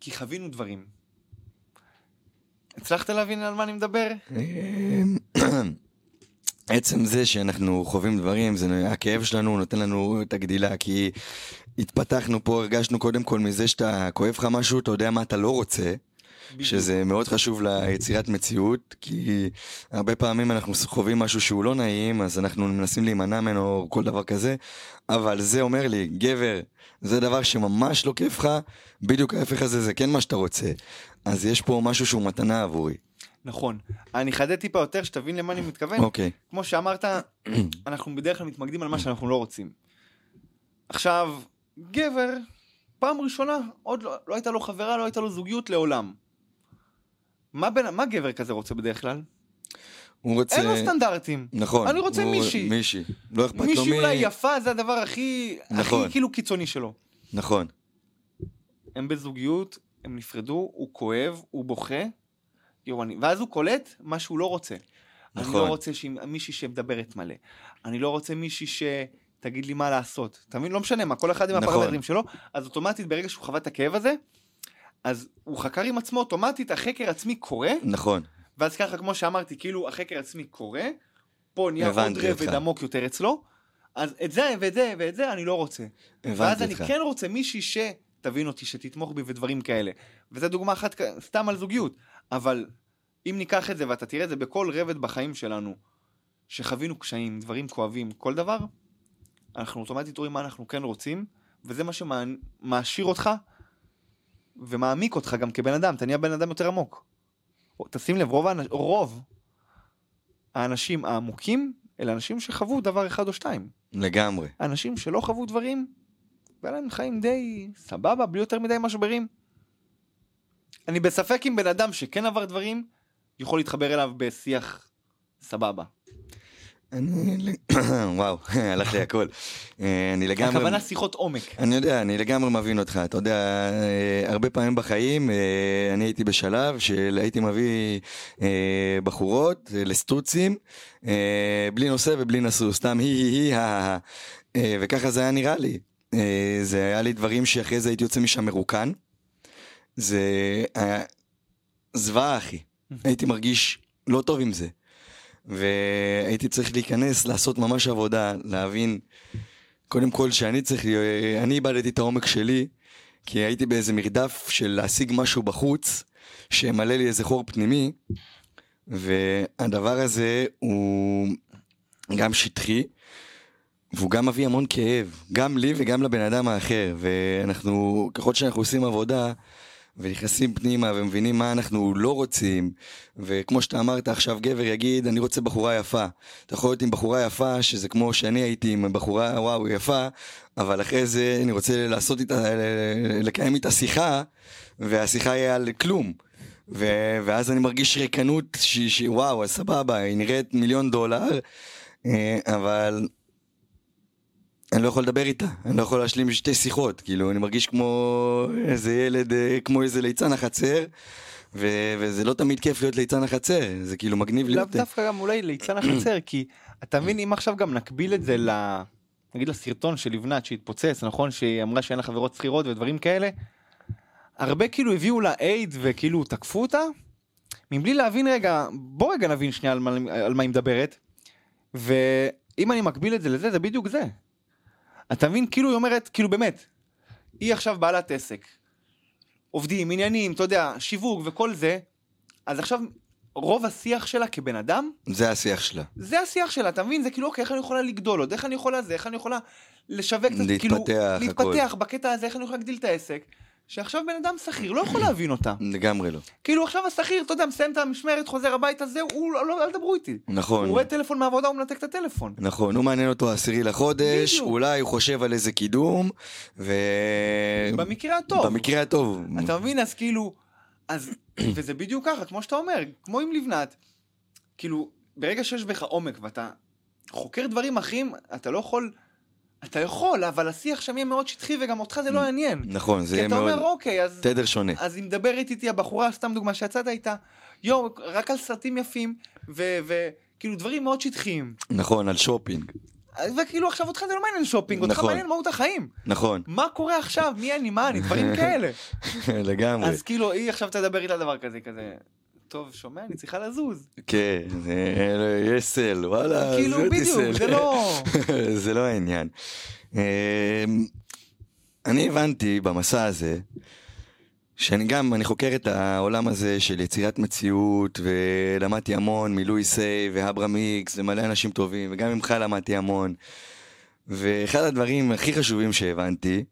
כי חווינו דברים. הצלחת להבין על מה אני מדבר? אמ, עצם זה שאנחנו חווים דברים, זה, הכאב שלנו נותן לנו את הגדילה, כי התפתחנו פה, הרגשנו קודם כל מזה שאתה כואב לך משהו, אתה יודע מה אתה לא רוצה, שזה מאוד חשוב ליצירת מציאות, כי הרבה פעמים אנחנו חווים משהו שהוא לא נעים, אז אנחנו מנסים להימנע ממנו או כל דבר כזה, אבל זה אומר לי, גבר, זה דבר שממש לא כיף לך, בדיוק ההפך הזה זה כן מה שאתה רוצה. אז יש פה משהו שהוא מתנה עבורי. נכון. אני אחדד טיפה יותר, שתבין למה אני מתכוון. אוקיי. כמו שאמרת, אנחנו בדרך כלל מתמקדים על מה שאנחנו לא רוצים. עכשיו, גבר, פעם ראשונה, עוד לא, לא הייתה לו חברה, לא הייתה לו זוגיות לעולם. מה, בין, מה גבר כזה רוצה בדרך כלל? הוא רוצה... אין לו סטנדרטים. נכון. אני רוצה הוא- מישהי. מישהי. לא אכפת לו מישהי מי... אולי יפה זה הדבר הכי, נכון. הכי כאילו קיצוני שלו. נכון. הם בזוגיות, הם נפרדו, הוא כואב, הוא בוכה, יואו, אני... ואז הוא קולט מה שהוא לא רוצה. אני נכון. לא רוצה שהיא- מישהי שמדברת מלא. אני לא רוצה מישהי שתגיד לי מה לעשות. אתה מבין? לא משנה מה, כל אחד עם נכון. הפרמטרים שלו. אז אוטומטית, ברגע שהוא חווה את הכאב הזה, אז הוא חקר עם עצמו אוטומטית, החקר עצמי קורה, נכון. ואז ככה, כמו שאמרתי, כאילו החקר עצמי קורה, פה נהיה עוד רבד. עמוק יותר אצלו, אז את זה ואת זה ואת זה אני לא רוצה. ואז אני. כן רוצה מישהי שתבין אותי, שתתמוך בי ודברים כאלה. וזו דוגמה אחת סתם על זוגיות. אבל אם ניקח את זה, ואתה תראה את זה בכל רבד בחיים שלנו, שחווינו קשיים, דברים כואבים, כל דבר, אנחנו אוטומטית רואים מה אנחנו כן רוצים, וזה מה שמעשיר אותך ומעמיק אותך גם כבן אדם, אתה נהיה בן אדם יותר עמוק. תשים לב, רוב, האנ... רוב האנשים העמוקים, אלה אנשים שחוו דבר אחד או שתיים. לגמרי. אנשים שלא חוו דברים, והיה להם חיים די סבבה, בלי יותר מדי משברים. אני בספק אם בן אדם שכן עבר דברים, יכול להתחבר אליו בשיח סבבה. אני... וואו, הלך לי הכל. אה, אני לגמרי... הכוונה שיחות עומק. אני יודע, אני לגמרי מבין אותך. אתה יודע, אה, הרבה פעמים בחיים אה, אני הייתי בשלב של הייתי מביא בחורות לסטוצים, בלי נושא ובלי נשוא, סתם היא היא היא, הא, וככה זה היה נראה לי. זה היה לי דברים שאחרי זה הייתי יוצא משם מרוקן. זה היה זוועה, אחי. הייתי מרגיש לא טוב עם זה. והייתי צריך להיכנס, לעשות ממש עבודה, להבין קודם כל שאני צריך, אני איבדתי את העומק שלי, כי הייתי באיזה מרדף של להשיג משהו בחוץ, שימלא לי איזה חור פנימי, והדבר הזה הוא גם שטחי, והוא גם מביא המון כאב, גם לי וגם לבן אדם האחר, ואנחנו, ככל שאנחנו עושים עבודה, ונכנסים פנימה ומבינים מה אנחנו לא רוצים, וכמו שאתה אמרת עכשיו, גבר יגיד, אני רוצה בחורה יפה. אתה יכול להיות עם בחורה יפה, שזה כמו שאני הייתי עם בחורה, וואו, יפה, אבל אחרי זה אני רוצה לעשות איתה, לקיים איתה שיחה, והשיחה יהיה על כלום. ו- ואז אני מרגיש ריקנות, ש- ש- וואו, אז סבבה, היא נראית מיליון דולר, אה, אבל אני לא יכול לדבר איתה, אני לא יכול להשלים שתי שיחות, כאילו, אני מרגיש כמו איזה ילד, אה, כמו איזה ליצן החצר, ו- וזה לא תמיד כיף להיות ליצן החצר, זה כאילו מגניב לאו להיות... דווקא גם אולי ליצן החצר, כי אתה מבין, אם עכשיו גם נקביל את זה ל... נגיד לסרטון של לבנת שהתפוצץ, נכון? שהיא אמרה שאין לה חברות שכירות ודברים כאלה. הרבה כאילו הביאו לה אייד וכאילו תקפו אותה, מבלי להבין רגע, בוא רגע נבין שנייה על מה, על מה היא מדברת. ואם אני מקביל את זה לזה, זה בדיוק זה. אתה מבין? כאילו היא אומרת, כאילו באמת, היא עכשיו בעלת עסק. עובדים, עניינים, אתה יודע, שיווק וכל זה, אז עכשיו רוב השיח שלה כבן אדם, זה השיח שלה. זה השיח שלה, אתה מבין? זה כאילו, אוקיי, איך אני יכולה לגדול עוד? איך אני יכולה זה? איך אני יכולה לשווק קצת, להתפתח, כאילו, הכל. להתפתח בקטע הזה, איך אני יכולה להגדיל את העסק? שעכשיו בן אדם שכיר לא יכול להבין אותה. לגמרי לא. כאילו עכשיו השכיר, אתה יודע, מסיים את המשמרת, חוזר הביתה, זהו, הוא לא, לא, אל תדברו איתי. נכון. הוא רואה טלפון מהעבודה, הוא מנתק את הטלפון. נכון, הוא מעניין אותו העשירי לחודש, בדיוק. אולי הוא חושב על איזה קידום, ו... במקרה הטוב. במקרה הטוב. אתה מבין? אז כאילו, אז, וזה בדיוק ככה, כמו שאתה אומר, כמו עם לבנת, כאילו, ברגע שיש בך עומק ואתה חוקר דברים אחרים, אתה לא יכול, אתה יכול, אבל השיח שם יהיה מאוד שטחי וגם אותך זה לא יעניין. נכון, זה כי יהיה אתה מאוד... אומר, אוקיי, אז, תדר שונה. אז אם מדברת איתי הבחורה, סתם דוגמה, שיצאת איתה, יואו, רק על סרטים יפים, וכאילו דברים מאוד שטחיים. נכון, על שופינג. וכאילו עכשיו אותך זה לא מעניין שופינג, אותך נכון. מעניין מהות החיים. נכון, מה קורה עכשיו? מי אני? מה אני? דברים כאלה. לגמרי. אז כאילו, היא עכשיו תדבר איתה דבר כזה, כזה, טוב, שומע, אני צריכה לזוז. כן, יש סל, וואלה, כאילו, בדיוק. זה לא... זה לא העניין. אמ, אני הבנתי במסע הזה, שאני גם, אני חוקר את העולם הזה של יצירת מציאות, ולמדתי המון מלואי סיי ואברהם איקס ומלא אנשים טובים, וגם ממך למדתי המון. ואחד הדברים הכי חשובים שהבנתי,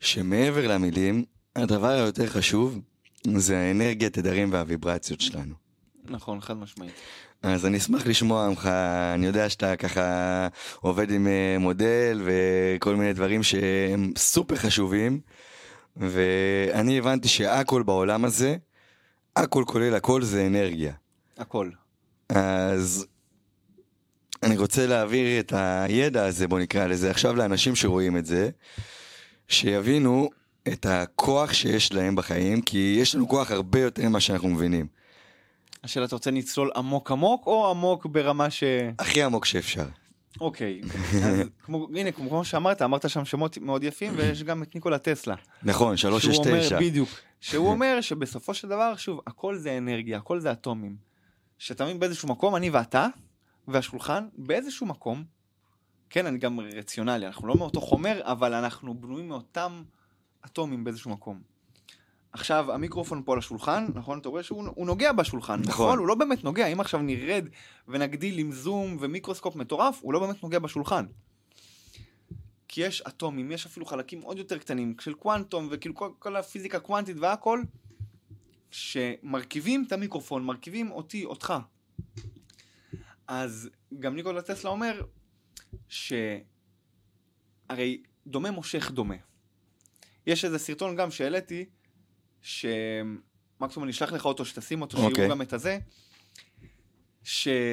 שמעבר למילים, הדבר היותר חשוב זה האנרגיה, תדרים והוויברציות שלנו. נכון, חד משמעית. אז אני אשמח לשמוע ממך, אני יודע שאתה ככה עובד עם אה, מודל וכל מיני דברים שהם סופר חשובים, ואני הבנתי שהכל בעולם הזה, הכל כולל הכל זה אנרגיה. הכל. אז אני רוצה להעביר את הידע הזה, בוא נקרא לזה, עכשיו לאנשים שרואים את זה, שיבינו את הכוח שיש להם בחיים, כי יש לנו כוח הרבה יותר ממה שאנחנו מבינים. השאלה, אתה רוצה לצלול עמוק עמוק, או עמוק ברמה ש... הכי עמוק שאפשר. אוקיי. אז כמו, הנה, כמו שאמרת, אמרת שם שמות מאוד יפים, ויש גם את ניקולה טסלה. נכון, שהוא אומר, 369. בדיוק. שהוא אומר שבסופו של דבר, שוב, הכל זה אנרגיה, הכל זה אטומים. שאתה מבין באיזשהו מקום, אני ואתה, והשולחן, באיזשהו מקום, כן, אני גם רציונלי, אנחנו לא מאותו חומר, אבל אנחנו בנויים מאותם אטומים באיזשהו מקום. עכשיו, המיקרופון פה על השולחן, נכון? אתה רואה שהוא הוא נוגע בשולחן, נכון. נכון? הוא לא באמת נוגע, אם עכשיו נרד ונגדיל עם זום ומיקרוסקופ מטורף, הוא לא באמת נוגע בשולחן. כי יש אטומים, יש אפילו חלקים עוד יותר קטנים של קוונטום וכאילו כל, כל הפיזיקה קוונטית והכל, שמרכיבים את המיקרופון, מרכיבים אותי, אותך. אז גם ניקולה טסלה אומר שהרי דומה מושך דומה. יש איזה סרטון גם שהעליתי, שמקסימום אני אשלח לך אותו, שתשים אותו, שיראו אוקיי. גם את הזה, שאתה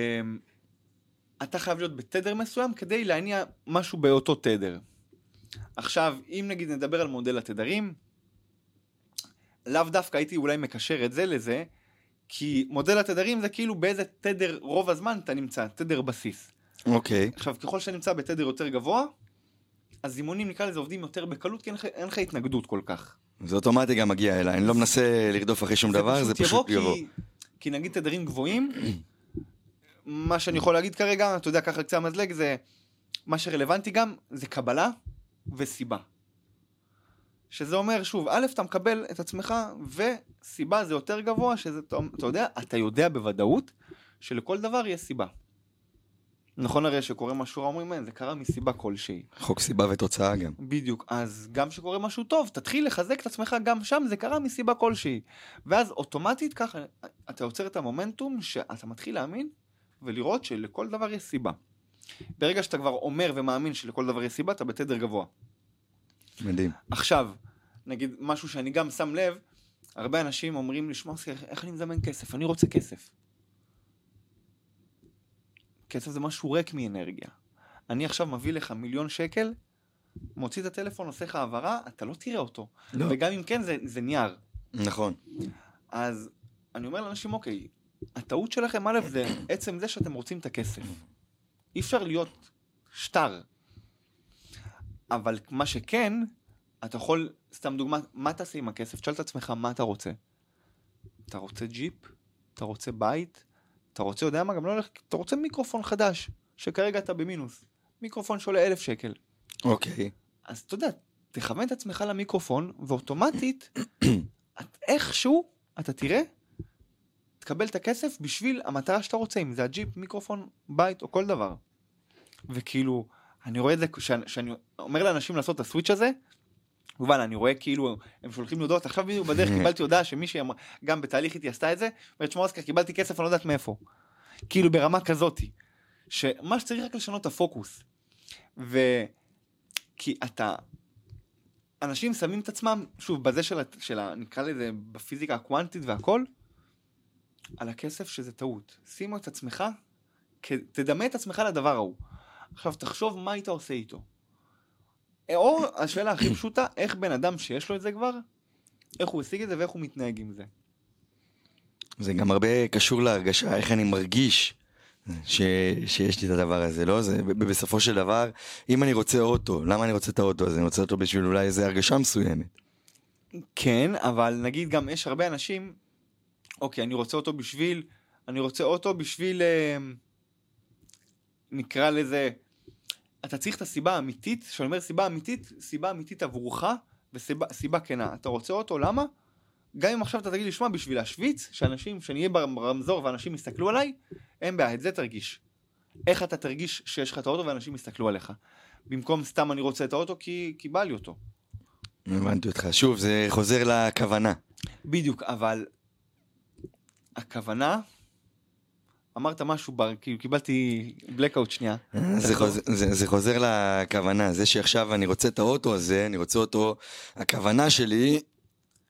חייב להיות בתדר מסוים כדי להניע משהו באותו תדר. עכשיו, אם נגיד נדבר על מודל התדרים, לאו דווקא הייתי אולי מקשר את זה לזה, כי מודל התדרים זה כאילו באיזה תדר רוב הזמן אתה נמצא, תדר בסיס. אוקיי, עכשיו, ככל שאתה נמצא בתדר יותר גבוה, הזימונים נקרא לזה עובדים יותר בקלות, כי אין לך- התנגדות כל כך. זה אוטומטי גם מגיע אליי, אני לא מנסה לרדוף אחרי שום דבר, זה פשוט יבוא. כי, נגיד תדרים גבוהים, מה שאני יכול להגיד כרגע, אתה יודע, ככה קצה המזלג, זה מה שרלוונטי גם, זה קבלה וסיבה. שזה אומר, שוב, א', אתה מקבל את עצמך, וסיבה זה יותר גבוה, שזה, אתה יודע, אתה יודע בוודאות שלכל דבר יש סיבה. נכון הרי שקורה משהו רע, אומרים, "אין, זה קרה מסיבה כלשהי. חוק סיבה ותוצאה גם. בדיוק, אז גם כשקורה משהו טוב, תתחיל לחזק את עצמך גם שם, זה קרה מסיבה כלשהי. ואז אוטומטית ככה, אתה יוצר את המומנטום שאתה מתחיל להאמין ולראות שלכל דבר יש סיבה. ברגע שאתה כבר אומר ומאמין שלכל דבר יש סיבה, אתה בתדר גבוה. מדהים. עכשיו, נגיד משהו שאני גם שם לב, הרבה אנשים אומרים לי, שמע, איך אני מזמן כסף? אני רוצה כסף. כסף זה משהו ריק מאנרגיה. אני עכשיו מביא לך מיליון שקל, מוציא את הטלפון, עושה לך העברה, אתה לא תראה אותו. לא. וגם אם כן, זה, זה נייר. נכון. אז אני אומר לאנשים, אוקיי, הטעות שלכם, א', זה עצם זה שאתם רוצים את הכסף. אי אפשר להיות שטר. אבל מה שכן, אתה יכול, סתם דוגמה, מה תעשה עם הכסף? תשאל את עצמך מה אתה רוצה. אתה רוצה ג'יפ? אתה רוצה בית? אתה רוצה, יודע מה, גם לא הולך, אתה רוצה מיקרופון חדש, שכרגע אתה במינוס. מיקרופון שעולה אלף שקל. אוקיי. אז אתה יודע, תכוון את עצמך למיקרופון, ואוטומטית, את, איכשהו, אתה תראה, תקבל את הכסף בשביל המטרה שאתה רוצה, אם זה הג'יפ, מיקרופון, בית או כל דבר. וכאילו, אני רואה את זה, כשאני, כשאני אומר לאנשים לעשות את הסוויץ' הזה, וואלה, אני רואה כאילו, הם שולחים לי הודעות, עכשיו בדיוק בדרך קיבלתי הודעה שמישהי אמרה- גם בתהליך איתי עשתה את זה, אומרת שמע אוסקר, קיבלתי כסף, אני לא יודעת מאיפה. כאילו ברמה כזאתי, שמה שצריך רק לשנות את הפוקוס. ו... כי אתה, אנשים שמים את עצמם, שוב, בזה של, של ה... נקרא לזה, בפיזיקה הקוונטית והכל, על הכסף שזה טעות. שימו את עצמך, תדמה את עצמך לדבר ההוא. עכשיו, תחשוב מה היית עושה איתו. או השאלה הכי פשוטה, איך בן אדם שיש לו את זה כבר, איך הוא השיג את זה ואיך הוא מתנהג עם זה. זה גם הרבה קשור להרגשה, איך אני מרגיש ש... שיש לי את הדבר הזה, לא? זה בסופו של דבר, אם אני רוצה אוטו, למה אני רוצה את האוטו הזה? אני רוצה אותו בשביל אולי איזה הרגשה מסוימת. כן, אבל נגיד גם יש הרבה אנשים, אוקיי, אני רוצה אותו בשביל, אני רוצה אוטו בשביל, אה, נקרא לזה, אתה צריך את הסיבה האמיתית, כשאני אומר סיבה אמיתית, סיבה אמיתית עבורך, וסיבה סיבה כנה. אתה רוצה אוטו, למה? גם אם עכשיו אתה תגיד לי, שמע, בשביל להשוויץ, שאנשים, שאני אהיה ברמזור ואנשים יסתכלו עליי, אין בעיה, את זה תרגיש. איך אתה תרגיש שיש לך את האוטו ואנשים יסתכלו עליך. במקום סתם אני רוצה את האוטו כי, כי בא לי אותו. הבנתי אותך. שוב, זה חוזר לכוונה. בדיוק, אבל הכוונה, אמרת משהו, בר, כאילו קיבלתי blackout שנייה. זה חוזר, זה, זה חוזר לכוונה, זה שעכשיו אני רוצה את האוטו הזה, אני רוצה אותו, הכוונה שלי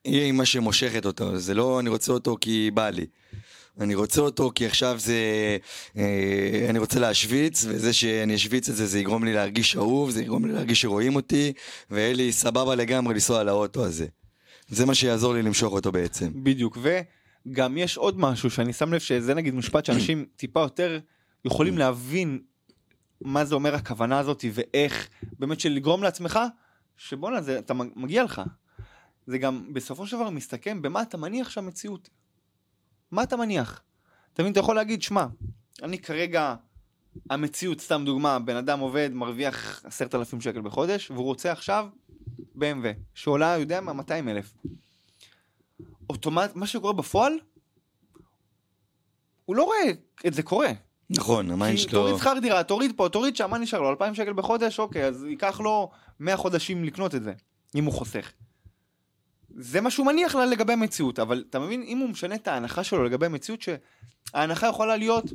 היא עם מה שמושכת אותו, זה לא אני רוצה אותו כי בא לי. אני רוצה אותו כי עכשיו זה, אה, אני רוצה להשוויץ, וזה שאני אשוויץ את זה, זה יגרום לי להרגיש אהוב, זה יגרום לי להרגיש שרואים אותי, ויהיה לי סבבה לגמרי לנסוע על האוטו הזה. זה מה שיעזור לי למשוך אותו בעצם. בדיוק, וגם יש עוד משהו שאני שם לב שזה נגיד משפט שאנשים טיפה יותר יכולים להבין מה זה אומר הכוונה הזאת ואיך באמת של לגרום לעצמך שבואנה זה אתה מגיע לך. זה גם בסופו של דבר מסתכם במה אתה מניח שהמציאות. מה אתה מניח? אתה מבין, אתה יכול להגיד, שמע, אני כרגע, המציאות, סתם דוגמה, בן אדם עובד, מרוויח עשרת אלפים שקל בחודש, והוא רוצה עכשיו BMW, שעולה, יודע מה, 200 אלף. אוטומט, מה שקורה בפועל, הוא לא רואה את זה קורה. נכון, ה mind כי שלו... תוריד שכר דירה, תוריד פה, תוריד שם, מה נשאר לו? 2,000 שקל בחודש? אוקיי, אז ייקח לו 100 חודשים לקנות את זה, אם הוא חוסך. זה מה שהוא מניח לה לגבי המציאות, אבל אתה מבין, אם הוא משנה את ההנחה שלו לגבי המציאות, שההנחה יכולה להיות,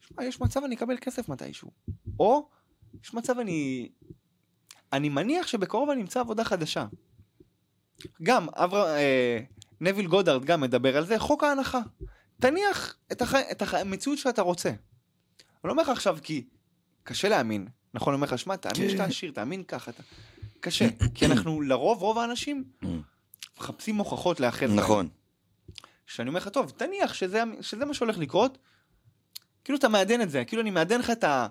שמע, יש מצב אני אקבל כסף מתישהו, או יש מצב אני... אני מניח שבקרוב אני אמצא עבודה חדשה. גם, אברה, אה, נביל גודארד גם מדבר על זה, חוק ההנחה. תניח את, הח... את הח... המציאות שאתה רוצה. אני לא אומר לך עכשיו כי קשה להאמין, נכון? אני אומר לך, שמע, תאמין כן. שאתה עשיר, תאמין ככה, אתה... קשה, כי אנחנו לרוב, רוב האנשים מחפשים הוכחות בהם. נכון. שאני אומר לך, טוב, תניח שזה, שזה מה שהולך לקרות, כאילו אתה מעדן את זה, כאילו אני מעדן לך את ה...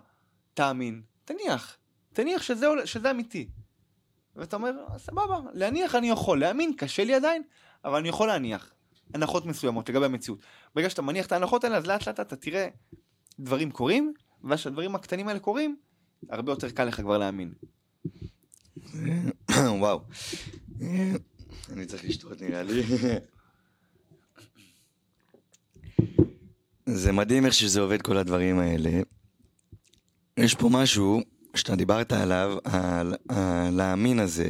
תאמין, תניח, תניח שזה, שזה אמיתי. ואתה אומר, סבבה, להניח אני יכול, להאמין קשה לי עדיין, אבל אני יכול להניח הנחות מסוימות לגבי המציאות. ברגע שאתה מניח את ההנחות האלה, אז לאט לאט אתה תראה דברים קורים, ואז כשהדברים הקטנים האלה קורים, הרבה יותר קל לך כבר להאמין. וואו. אני צריך לשתות נראה לי. זה מדהים איך שזה עובד כל הדברים האלה. יש פה משהו שאתה דיברת עליו, על הלהאמין הזה,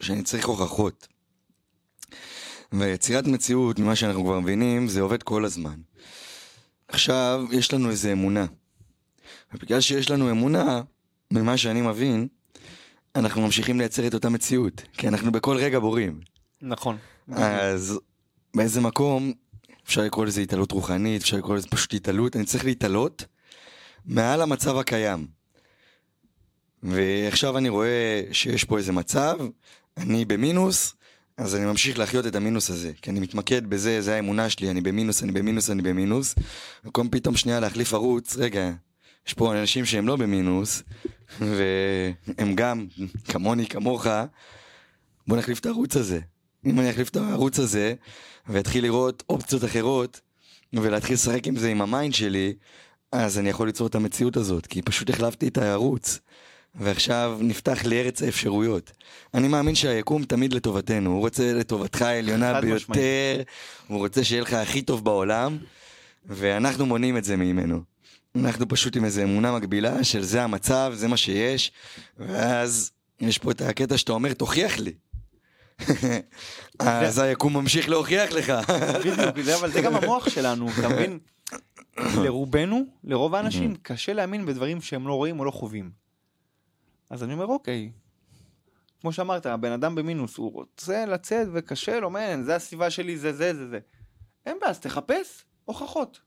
שאני צריך הוכחות. ויצירת מציאות, ממה שאנחנו כבר מבינים, זה עובד כל הזמן. עכשיו, יש לנו איזו אמונה. ובגלל שיש לנו אמונה, ממה שאני מבין, אנחנו ממשיכים לייצר את אותה מציאות, כי אנחנו בכל רגע בורים. נכון. אז באיזה מקום, אפשר לקרוא לזה התעלות רוחנית, אפשר לקרוא לזה פשוט התעלות, אני צריך להתעלות מעל המצב הקיים. ועכשיו אני רואה שיש פה איזה מצב, אני במינוס, אז אני ממשיך להחיות את המינוס הזה, כי אני מתמקד בזה, זה האמונה שלי, אני במינוס, אני במינוס, אני במינוס. במקום פתאום שנייה להחליף ערוץ, רגע, יש פה אנשים שהם לא במינוס, והם גם, כמוני, כמוך, בוא נחליף את הערוץ הזה. אם אני אחליף את הערוץ הזה, ואתחיל לראות אופציות אחרות, ולהתחיל לשחק עם זה עם ה mind שלי, אז אני יכול ליצור את המציאות הזאת, כי פשוט החלפתי את הערוץ. ועכשיו נפתח לי ארץ האפשרויות. אני מאמין שהיקום תמיד לטובתנו, הוא רוצה לטובתך העליונה ביותר. הוא רוצה שיהיה לך הכי טוב בעולם, ואנחנו מונעים את זה ממנו. אנחנו פשוט עם איזו אמונה מקבילה של זה המצב, זה מה שיש, ואז יש פה את הקטע שאתה אומר, תוכיח לי. אז היקום ממשיך להוכיח לך. בדיוק, אבל זה גם המוח שלנו, אתה מבין? לרובנו, לרוב האנשים, קשה להאמין בדברים שהם לא רואים או לא חווים. אז אני אומר, אוקיי, כמו שאמרת, הבן אדם במינוס, הוא רוצה לצאת וקשה לו, מן, זה הסביבה שלי, זה זה זה זה. אין בעיה, אז תחפש הוכחות.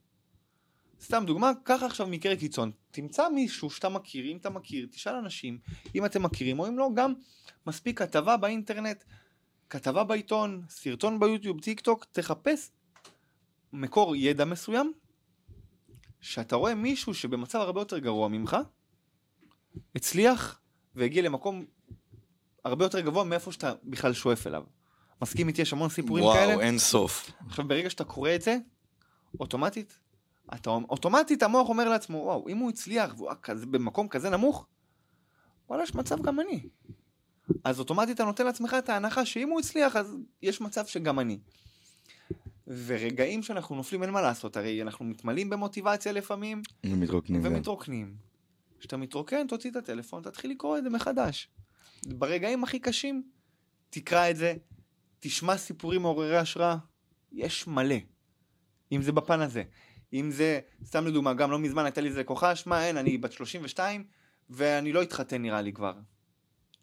סתם דוגמה, קח עכשיו מקרה קיצון, תמצא מישהו שאתה מכיר, אם אתה מכיר, תשאל אנשים, אם אתם מכירים, או אם לא, גם מספיק כתבה באינטרנט, כתבה בעיתון, סרטון ביוטיוב, טיק טוק, תחפש מקור ידע מסוים, שאתה רואה מישהו שבמצב הרבה יותר גרוע ממך, הצליח והגיע למקום הרבה יותר גבוה מאיפה שאתה בכלל שואף אליו. מסכים איתי, יש המון סיפורים וואו, כאלה. אין סוף. עכשיו ברגע שאתה קורא את זה, אוטומטית, אתה, אוטומטית המוח אומר לעצמו, וואו, אם הוא הצליח והוא כזה, במקום כזה נמוך, וואלה, יש מצב גם אני. אז אוטומטית אתה נותן לעצמך את ההנחה שאם הוא הצליח, אז יש מצב שגם אני. ורגעים שאנחנו נופלים, אין מה לעשות, הרי אנחנו מתמלאים במוטיבציה לפעמים, ומתרוקנים. גם. ומתרוקנים. כשאתה מתרוקן, תוציא את הטלפון, תתחיל לקרוא את זה מחדש. ברגעים הכי קשים, תקרא את זה, תשמע סיפורים מעוררי השראה, יש מלא. אם זה בפן הזה. אם זה, סתם לדוגמה, גם לא מזמן הייתה לי איזה לקוחה, שמע, אין, אני בת 32, ואני לא אתחתן נראה לי כבר.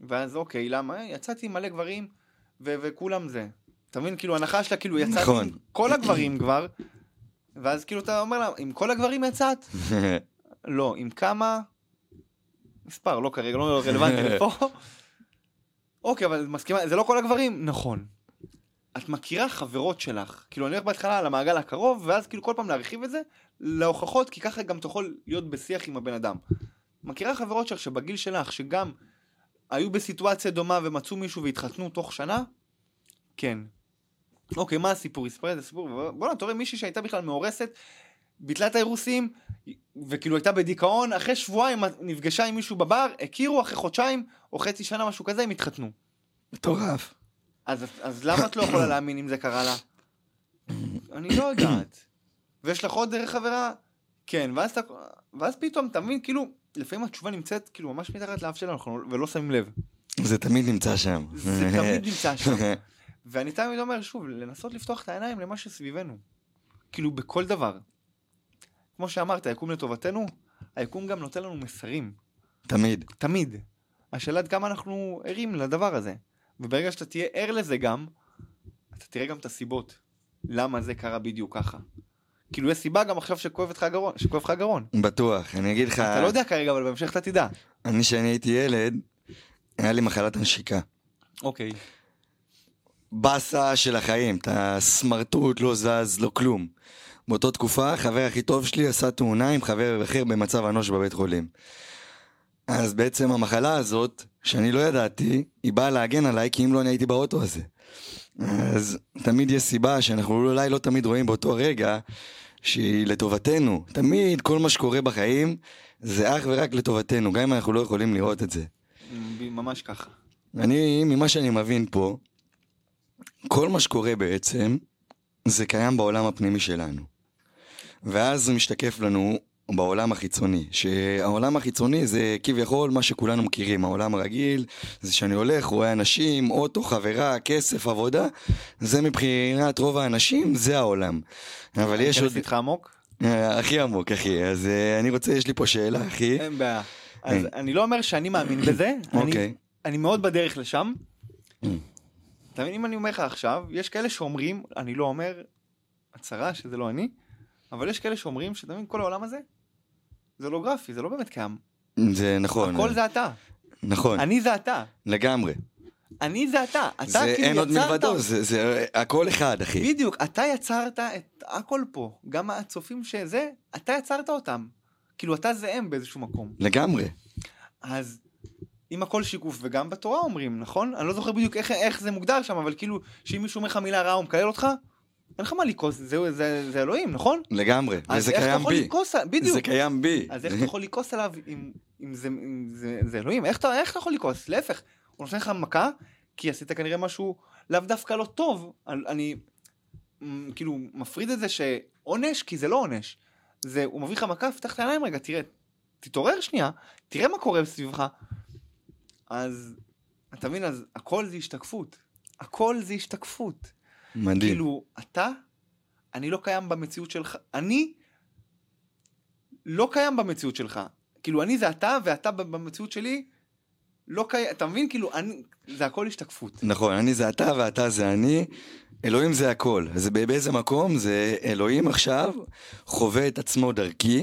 ואז אוקיי, למה? "אה, יצאתי עם מלא גברים, ו- וכולם זה. אתה מבין? כאילו, הנחה שלה, כאילו, יצאתי נכון. עם כל הגברים כבר, ואז כאילו אתה אומר לה, עם כל הגברים יצאת? לא, עם כמה? מספר, לא כרגע, לא רלוונטי לפה. אוקיי, אבל מסכימה, זה לא כל הגברים? נכון. את מכירה חברות שלך, כאילו אני הולך בהתחלה על המעגל הקרוב, ואז כאילו כל פעם להרחיב את זה להוכחות, כי ככה גם יכול להיות בשיח עם הבן אדם. מכירה חברות שלך שבגיל שלך, שגם היו בסיטואציה דומה ומצאו מישהו והתחתנו תוך שנה? כן. אוקיי, מה הסיפור? היא סיפרה את הסיפור, בוא'נה, אתה רואה מישהי שהייתה בכלל מאורסת, ביטלה את האירוסים, וכאילו הייתה בדיכאון, אחרי שבועיים נפגשה עם מישהו בבר, הכירו אחרי חודשיים, או חצי שנה, משהו כזה, הם התחתנו. מטורף. אז, אז למה את לא יכולה להאמין אם זה קרה לה? אני לא יודעת. ויש לך עוד דרך חברה? כן, ואז, אתה, ואז פתאום, אתה מבין, כאילו, לפעמים התשובה נמצאת כאילו ממש מתחת לאף שלנו, אנחנו ולא שמים לב. זה תמיד נמצא שם. זה תמיד נמצא שם. ואני תמיד אומר, שוב, לנסות לפתוח את העיניים למה שסביבנו. כאילו, בכל דבר. כמו שאמרת, היקום לטובתנו, היקום גם נותן לנו מסרים. תמיד. תמיד. השאלה עד כמה אנחנו ערים לדבר הזה. וברגע שאתה תהיה ער לזה גם, אתה תראה גם את הסיבות. למה זה קרה בדיוק ככה. כאילו יש סיבה גם עכשיו שכואב לך הגרון, שכואב לך הגרון. בטוח. אני אגיד לך, אתה לא יודע כרגע, אבל בהמשך אתה תדע. אני כשאני הייתי ילד, היה לי מחלת הנשיקה. אוקיי. באסה של החיים, אתה סמרטוט, לא זז, לא כלום. באותה תקופה, החבר הכי טוב שלי עשה תאונה עם חבר אחר במצב אנוש בבית חולים. אז בעצם המחלה הזאת, שאני לא ידעתי, היא באה להגן עליי, כי אם לא אני הייתי באוטו הזה. אז תמיד יש סיבה שאנחנו אולי לא תמיד רואים באותו רגע, שהיא לטובתנו. תמיד כל מה שקורה בחיים, זה אך ורק לטובתנו, גם אם אנחנו לא יכולים לראות את זה. ממש ככה. אני, ממה שאני מבין פה, כל מה שקורה בעצם, זה קיים בעולם הפנימי שלנו. ואז זה משתקף לנו בעולם החיצוני, שהעולם החיצוני זה כביכול מה שכולנו מכירים, העולם הרגיל, זה שאני הולך, רואה אנשים, אוטו, חברה, כסף, עבודה, זה מבחינת רוב האנשים, זה העולם. אבל יש עוד... איתך עמוק? אה, הכי עמוק, אחי. אז אה, אני רוצה, יש לי פה שאלה, אחי. אין בעיה. אז אני לא אומר שאני מאמין בזה, אני- אוקיי. אני מאוד בדרך לשם. אתה מבין, אם אני אומר לך עכשיו, יש כאלה שאומרים, אני לא אומר הצהרה שזה לא אני, אבל יש כאלה שאומרים שאתה מבין, כל העולם הזה, זה לא גרפי, זה לא באמת קיים. זה נכון. הכל זה אתה. נכון, אני זה אתה. לגמרי. אני זה אתה. אתה זה כאילו אין עוד מלבדו, זה, זה הכל אחד, אחי. בדיוק, אתה יצרת את הכל פה. גם הצופים שזה, אתה יצרת אותם. כאילו, אתה זה הם באיזשהו מקום. לגמרי. אז אם הכל שיקוף, וגם בתורה אומרים, נכון? אני לא זוכר בדיוק איך, איך זה מוגדר שם, אבל כאילו, שאם מישהו אומר לך מילה רעה הוא מקלל אותך, אין לך מה לכעוס, זה, זה, זה אלוהים, נכון? לגמרי. וזה קיים בי. על- בדיוק. זה קיים בי. אז איך אתה יכול לכעוס עליו אם, אם, זה, אם זה, זה אלוהים? איך אתה, איך אתה יכול לכעוס? להפך, הוא נותן לך מכה, כי עשית כנראה משהו לאו דווקא לא טוב. אני, כאילו מפריד את זה שעונש, כי זה לא עונש. זה, הוא מביא לך מכה, פתח את העיניים רגע, תראה, תתעורר שנייה, תראה מה קורה סביבך. אז, אתה מבין, אז הכל זה השתקפות. הכל זה השתקפות. מדהים. כאילו, אתה, אני לא קיים במציאות שלך, אני לא קיים במציאות שלך. כאילו, אני זה אתה, ואתה במציאות שלי לא קיים, אתה מבין? כאילו, אני, זה הכל השתקפות. נכון, אני זה אתה ואתה זה אני. אלוהים זה הכל. ב- באיזה מקום זה אלוהים עכשיו חווה את עצמו דרכי,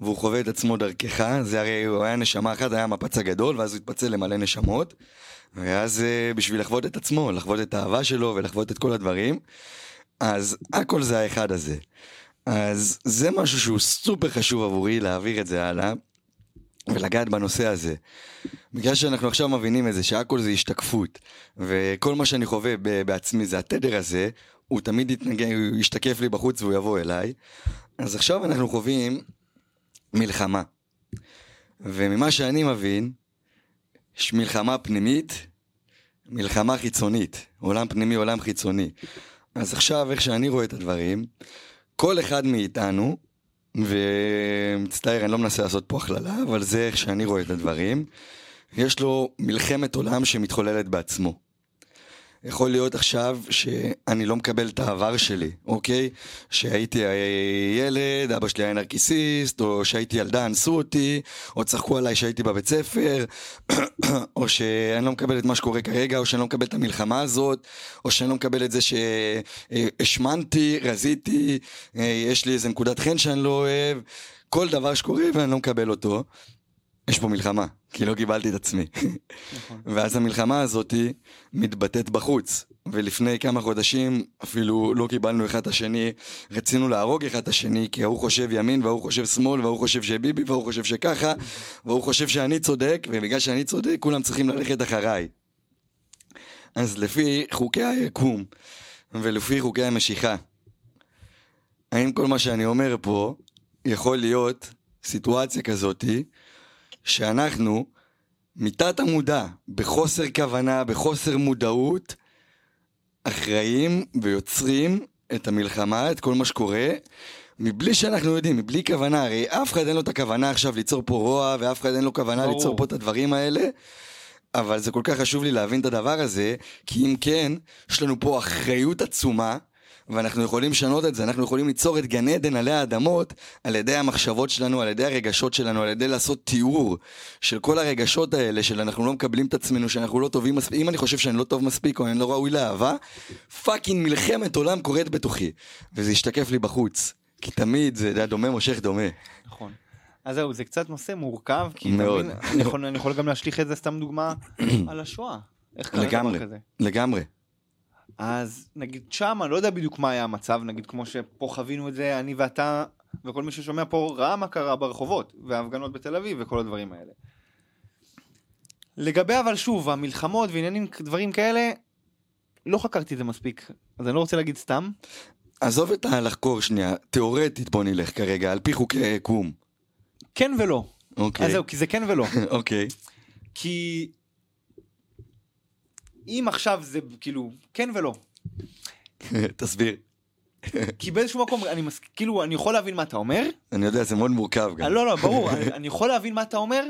והוא חווה את עצמו דרכך. זה הרי הוא היה נשמה אחת, היה המפץ הגדול, ואז הוא התפצל למלא נשמות. ואז אה, בשביל לחוות את עצמו, לחוות את האהבה שלו ולחוות את כל הדברים. אז הכל זה האחד הזה. אז זה משהו שהוא סופר חשוב עבורי להעביר את זה הלאה ולגעת בנושא הזה. בגלל שאנחנו עכשיו מבינים את זה, שהכל זה השתקפות, וכל מה שאני חווה בעצמי זה התדר הזה, הוא תמיד יתנגן, הוא ישתקף לי בחוץ והוא יבוא אליי. אז עכשיו אנחנו חווים מלחמה. וממה שאני מבין, יש מלחמה פנימית, מלחמה חיצונית. עולם פנימי, עולם חיצוני. אז עכשיו, איך שאני רואה את הדברים, כל אחד מאיתנו, ומצטער, אני לא מנסה לעשות פה הכללה, אבל זה איך שאני רואה את הדברים, יש לו מלחמת עולם שמתחוללת בעצמו. יכול להיות עכשיו שאני לא מקבל את העבר שלי, אוקיי? שהייתי ילד, אבא שלי היה נרקיסיסט, או שהייתי ילדה, אנסו אותי, או צחקו עליי שהייתי בבית ספר, או שאני לא מקבל את מה שקורה כרגע, או שאני לא מקבל את המלחמה הזאת, או שאני לא מקבל את זה שהשמנתי, רזיתי, אה, יש לי איזה נקודת חן שאני לא אוהב, כל דבר שקורה ואני לא מקבל אותו. יש פה מלחמה, כי לא קיבלתי את עצמי. נכון. ואז המלחמה הזאתי מתבטאת בחוץ. ולפני כמה חודשים אפילו לא קיבלנו אחד את השני, רצינו להרוג אחד את השני, כי ההוא חושב ימין וההוא חושב שמאל וההוא חושב שביבי וההוא חושב שככה, וההוא חושב שאני צודק, ובגלל שאני צודק כולם צריכים ללכת אחריי. אז לפי חוקי היקום ולפי חוקי המשיכה, האם כל מה שאני אומר פה יכול להיות סיטואציה כזאתי שאנחנו מתת המודע, בחוסר כוונה, בחוסר מודעות, אחראים ויוצרים את המלחמה, את כל מה שקורה, מבלי שאנחנו יודעים, מבלי כוונה, הרי אף אחד אין לו את הכוונה עכשיו ליצור פה רוע, ואף אחד אין לו כוונה ברור. ליצור פה את הדברים האלה, אבל זה כל כך חשוב לי להבין את הדבר הזה, כי אם כן, יש לנו פה אחריות עצומה, ואנחנו יכולים לשנות את זה, אנחנו יכולים ליצור את גן עדן עלי האדמות על ידי המחשבות שלנו, על ידי הרגשות שלנו, על ידי לעשות תיאור של כל הרגשות האלה, של אנחנו לא מקבלים את עצמנו, שאנחנו לא טובים מספיק, אם אני חושב שאני לא טוב מספיק או אני לא ראוי לאהבה, פאקינג מלחמת עולם קורית בתוכי, וזה ישתקף לי בחוץ, כי תמיד זה דומה מושך דומה. נכון. אז זהו, זה קצת נושא מורכב, כי מאוד. מבין, אני יכול- אני יכול גם להשליך את זה, סתם דוגמה, על השואה. איך קרה לגמרי. דבר כזה? לגמרי. אז נגיד שם, אני לא יודע בדיוק מה היה המצב, נגיד כמו שפה חווינו את זה, אני ואתה, וכל מי ששומע פה ראה מה קרה ברחובות, וההפגנות בתל אביב וכל הדברים האלה. לגבי אבל שוב, המלחמות ועניינים, דברים כאלה, לא חקרתי את זה מספיק, אז אני לא רוצה להגיד סתם. עזוב את הלחקור שנייה, תיאורטית בוא נלך כרגע, על פי חוקי היקום. כן ולא. אוקיי. אז זהו, כי זה כן ולא. אוקיי. כי אם עכשיו זה כאילו כן ולא. תסביר. כי באיזשהו מקום אני מס... כאילו אני יכול להבין מה אתה אומר. אני יודע, זה מאוד מורכב גם. לא לא ברור אני, אני יכול להבין מה אתה אומר.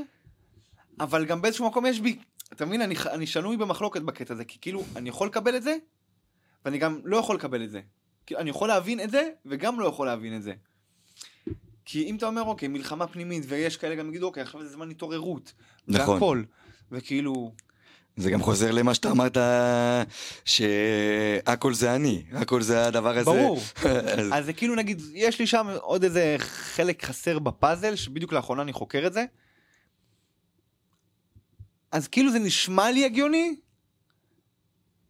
אבל גם באיזשהו מקום יש בי אתה מבין אני, אני שנוי במחלוקת בקטע הזה כי כאילו אני יכול לקבל את זה. ואני גם לא יכול לקבל את זה. כאילו, אני יכול להבין את זה וגם לא יכול להבין את זה. כי אם אתה אומר אוקיי מלחמה פנימית ויש כאלה גם יגידו אוקיי עכשיו זה זמן התעוררות. נכון. והכל. וכאילו זה גם חוזר למה שאתה אמרת, שהכל זה אני, הכל זה הדבר הזה. ברור. אז- אז זה כאילו נגיד, יש לי שם עוד איזה חלק חסר בפאזל, שבדיוק לאחרונה אני חוקר את זה. אז כאילו זה נשמע לי הגיוני,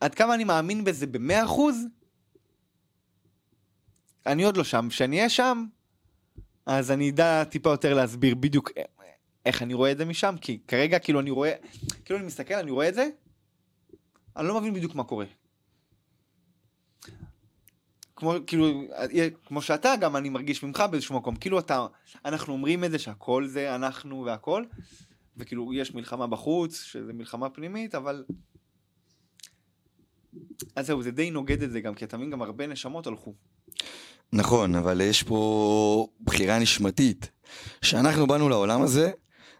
עד כמה אני מאמין בזה במאה אחוז, אני עוד לא שם. כשאני אהיה שם, אז אני אדע טיפה יותר להסביר בדיוק איך אני רואה את זה משם, כי כרגע כאילו אני רואה, כאילו אני מסתכל, אני רואה את זה, אני לא מבין בדיוק מה קורה. כמו כאילו כמו שאתה גם אני מרגיש ממך באיזשהו מקום כאילו אתה אנחנו אומרים את זה שהכל זה אנחנו והכל וכאילו יש מלחמה בחוץ שזה מלחמה פנימית אבל. אז זהו זה די נוגד את זה גם כי אתה מבין גם הרבה נשמות הלכו. נכון, אבל יש פה בחירה נשמתית. כשאנחנו באנו לעולם הזה,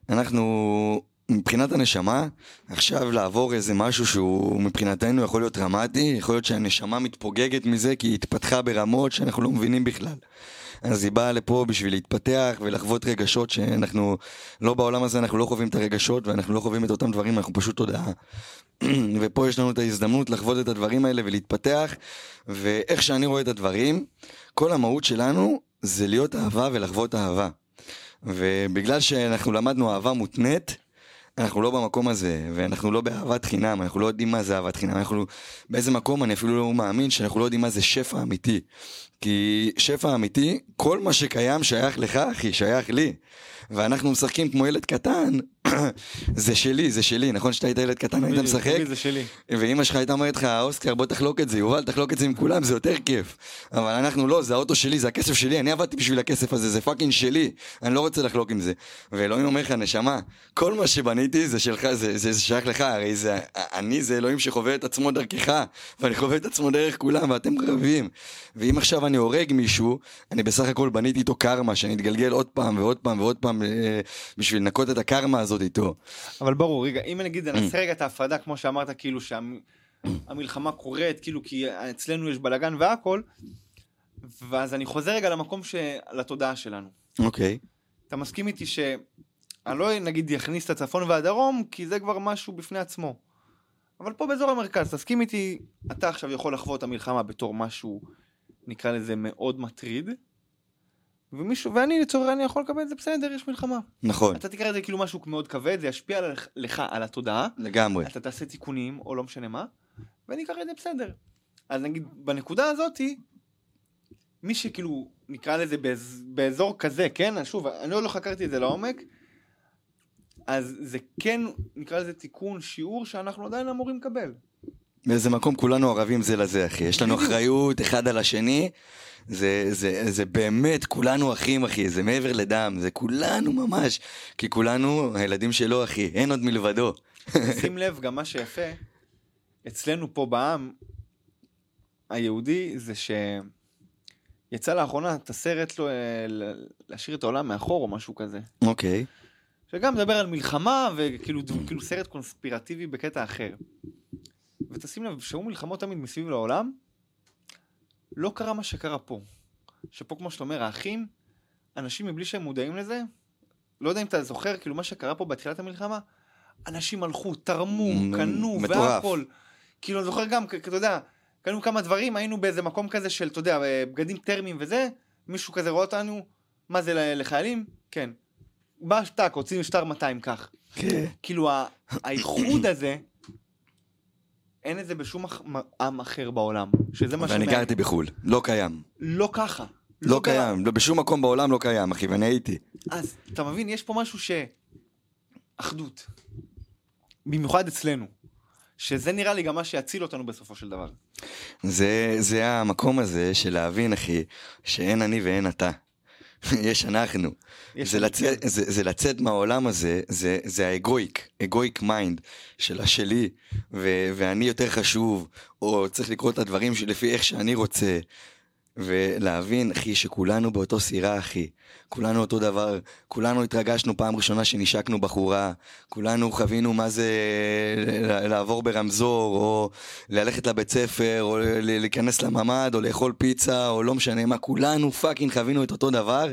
אנחנו מבחינת הנשמה, עכשיו לעבור איזה משהו שהוא מבחינתנו יכול להיות דרמטי, יכול להיות שהנשמה מתפוגגת מזה כי היא התפתחה ברמות שאנחנו לא מבינים בכלל. אז היא באה לפה בשביל להתפתח ולחוות רגשות שאנחנו, לא בעולם הזה אנחנו לא חווים את הרגשות ואנחנו לא חווים את אותם דברים, אנחנו פשוט תודעה. ופה יש לנו את ההזדמנות לחוות את הדברים האלה ולהתפתח, ואיך שאני רואה את הדברים, כל המהות שלנו זה להיות אהבה ולחוות אהבה. ובגלל שאנחנו למדנו אהבה מותנית, אנחנו לא במקום הזה, ואנחנו לא באהבת חינם, אנחנו לא יודעים מה זה אהבת חינם, אנחנו באיזה מקום אני אפילו לא מאמין שאנחנו לא יודעים מה זה שפע אמיתי. כי שפע אמיתי, כל מה שקיים שייך לך, אחי, שייך לי. ואנחנו משחקים כמו ילד קטן, זה שלי, זה שלי, נכון שאתה היית ילד קטן, היית משחק? זה שלי. ואימא שלך הייתה אומרת לך, אוסקר, בוא תחלוק את זה, יובל, תחלוק את זה עם כולם, זה יותר כיף. אבל אנחנו לא, זה האוטו שלי, זה הכסף שלי, אני עבדתי בשביל הכסף הזה, זה fucking שלי, אני לא רוצה לחלוק עם זה. ואלוהים אומר לך, נשמה, כל מה שבניתי זה שלך, זה, זה, זה שייך לך, הרי זה, אני זה אלוהים שחווה את עצמו דרכך, ואני חווה את עצמו דרך כולם, ואתם רבים. ואם עכשיו אני הורג מישהו, אני בסך הכל בניתי איתו קרמה, שאני אתגלגל עוד פעם ועוד פעם ועוד פעם אה, בשביל לנקות את הקרמה הזאת איתו. אבל ברור, רגע, אם נגיד נעשה רגע את ההפרדה, כמו שאמרת, כאילו שהמלחמה קורית, כאילו כי אצלנו יש בלאגן והכל, ואז אני חוזר רגע למקום, ש... לתודעה שלנו. אוקיי. אתה מסכים איתי שאני לא נגיד יכניס את הצפון והדרום, כי זה כבר משהו בפני עצמו. אבל פה באזור המרכז, תסכים איתי, אתה עכשיו יכול לחוות את המלחמה בתור משהו, נקרא לזה מאוד מטריד, ומישהו, ואני לצורך העניין יכול לקבל את זה בסדר, יש מלחמה. נכון. אתה תקרא את זה כאילו משהו מאוד כבד, זה ישפיע עליך, לך, על התודעה. לגמרי. אתה תעשה תיקונים, או לא משנה מה, ואני אקרא את זה בסדר. אז נגיד, בנקודה הזאתי, מי שכאילו, נקרא לזה באז, באזור כזה, כן? שוב, אני עוד לא חקרתי את זה לעומק, אז זה כן, נקרא לזה תיקון שיעור שאנחנו עדיין אמורים לקבל. באיזה מקום כולנו ערבים זה לזה, אחי. יש לנו אחריות אחד על השני. זה, זה, זה באמת, כולנו אחים, אחי. זה מעבר לדם. זה כולנו ממש. כי כולנו הילדים שלו, אחי. אין עוד מלבדו. שים לב, גם מה שיפה, אצלנו פה בעם היהודי, זה שיצא לאחרונה את הסרט לו, להשאיר את העולם מאחור או משהו כזה. אוקיי. שגם מדבר על מלחמה וכאילו כאילו סרט קונספירטיבי בקטע אחר. ותשים לב, שהיו מלחמות תמיד מסביב לעולם, לא קרה מה שקרה פה. שפה, כמו שאתה אומר, האחים, אנשים מבלי שהם מודעים לזה, לא יודע אם אתה זוכר, כאילו מה שקרה פה בתחילת המלחמה, אנשים הלכו, תרמו, קנו, והכל. כאילו, אני זוכר גם, אתה יודע, קנו כמה דברים, היינו באיזה מקום כזה של, אתה יודע, בגדים טרמיים וזה, מישהו כזה רואה אותנו, מה זה לחיילים? כן. בא שטק, הוציא שטר 200 כך. כן. כאילו, האיחוד הזה, אין את זה בשום עם אחר בעולם, שזה מה ואני גרתי בחו"ל, לא קיים. לא ככה. לא, לא קיים, לא, בשום מקום בעולם לא קיים, אחי, ואני הייתי. אז אתה מבין, יש פה משהו ש... אחדות. במיוחד אצלנו. שזה נראה לי גם מה שיציל אותנו בסופו של דבר. זה, זה המקום הזה של להבין, אחי, שאין אני ואין אתה. יש אנחנו. יש זה, לצאת, כן. זה, זה לצאת מהעולם הזה, זה, זה ה egoic, egoic mind של השלי, ו, ואני יותר חשוב, או צריך לקרוא את הדברים לפי איך שאני רוצה, ולהבין, אחי, שכולנו באותו סירה, אחי. כולנו אותו דבר, כולנו התרגשנו פעם ראשונה שנשקנו בחורה, כולנו חווינו מה זה לעבור ברמזור, או ללכת לבית ספר, או להיכנס לממ"ד, או לאכול פיצה, או לא משנה מה, כולנו fucking חווינו את אותו דבר,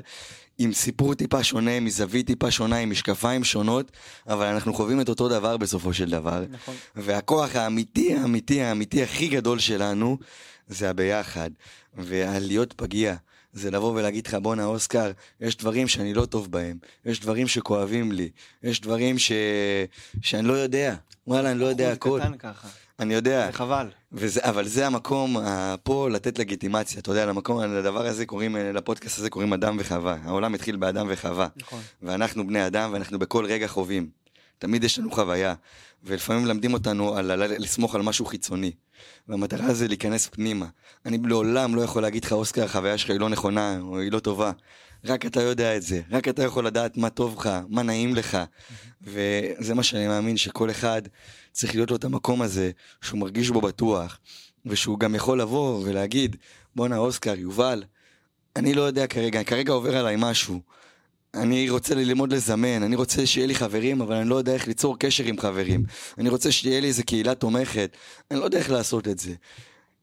עם סיפור טיפה שונה, מזווית טיפה שונה, עם משקפיים שונות, אבל אנחנו חווים את אותו דבר בסופו של דבר. נכון. והכוח האמיתי, האמיתי, האמיתי הכי גדול שלנו, זה הביחד. והלהיות פגיע. זה לבוא ולהגיד לך, בואנה אוסקר, יש דברים שאני לא טוב בהם, יש דברים שכואבים לי, יש דברים ש... שאני לא יודע, וואלה, אני לא יודע הכל. קטן ככה. אני יודע. זה חבל. וזה, אבל זה המקום פה לתת לגיטימציה, אתה יודע, למקום, לדבר הזה קוראים, לפודקאסט הזה קוראים אדם וחווה. העולם התחיל באדם וחווה. נכון. ואנחנו בני אדם ואנחנו בכל רגע חווים. תמיד יש לנו חוויה. ולפעמים מלמדים אותנו על, על, לסמוך על משהו חיצוני. והמטרה זה להיכנס פנימה. אני לעולם לא יכול להגיד לך, אוסקר, החוויה שלך היא לא נכונה, או היא לא טובה. רק אתה יודע את זה, רק אתה יכול לדעת מה טוב לך, מה נעים לך. וזה מה שאני מאמין, שכל אחד צריך להיות לו את המקום הזה, שהוא מרגיש בו בטוח, ושהוא גם יכול לבוא ולהגיד, בואנה אוסקר, יובל, אני לא יודע כרגע, כרגע עובר עליי משהו. אני רוצה ללמוד לזמן, אני רוצה שיהיה לי חברים, אבל אני לא יודע איך ליצור קשר עם חברים. אני רוצה שתהיה לי איזה קהילה תומכת, אני לא יודע איך לעשות את זה.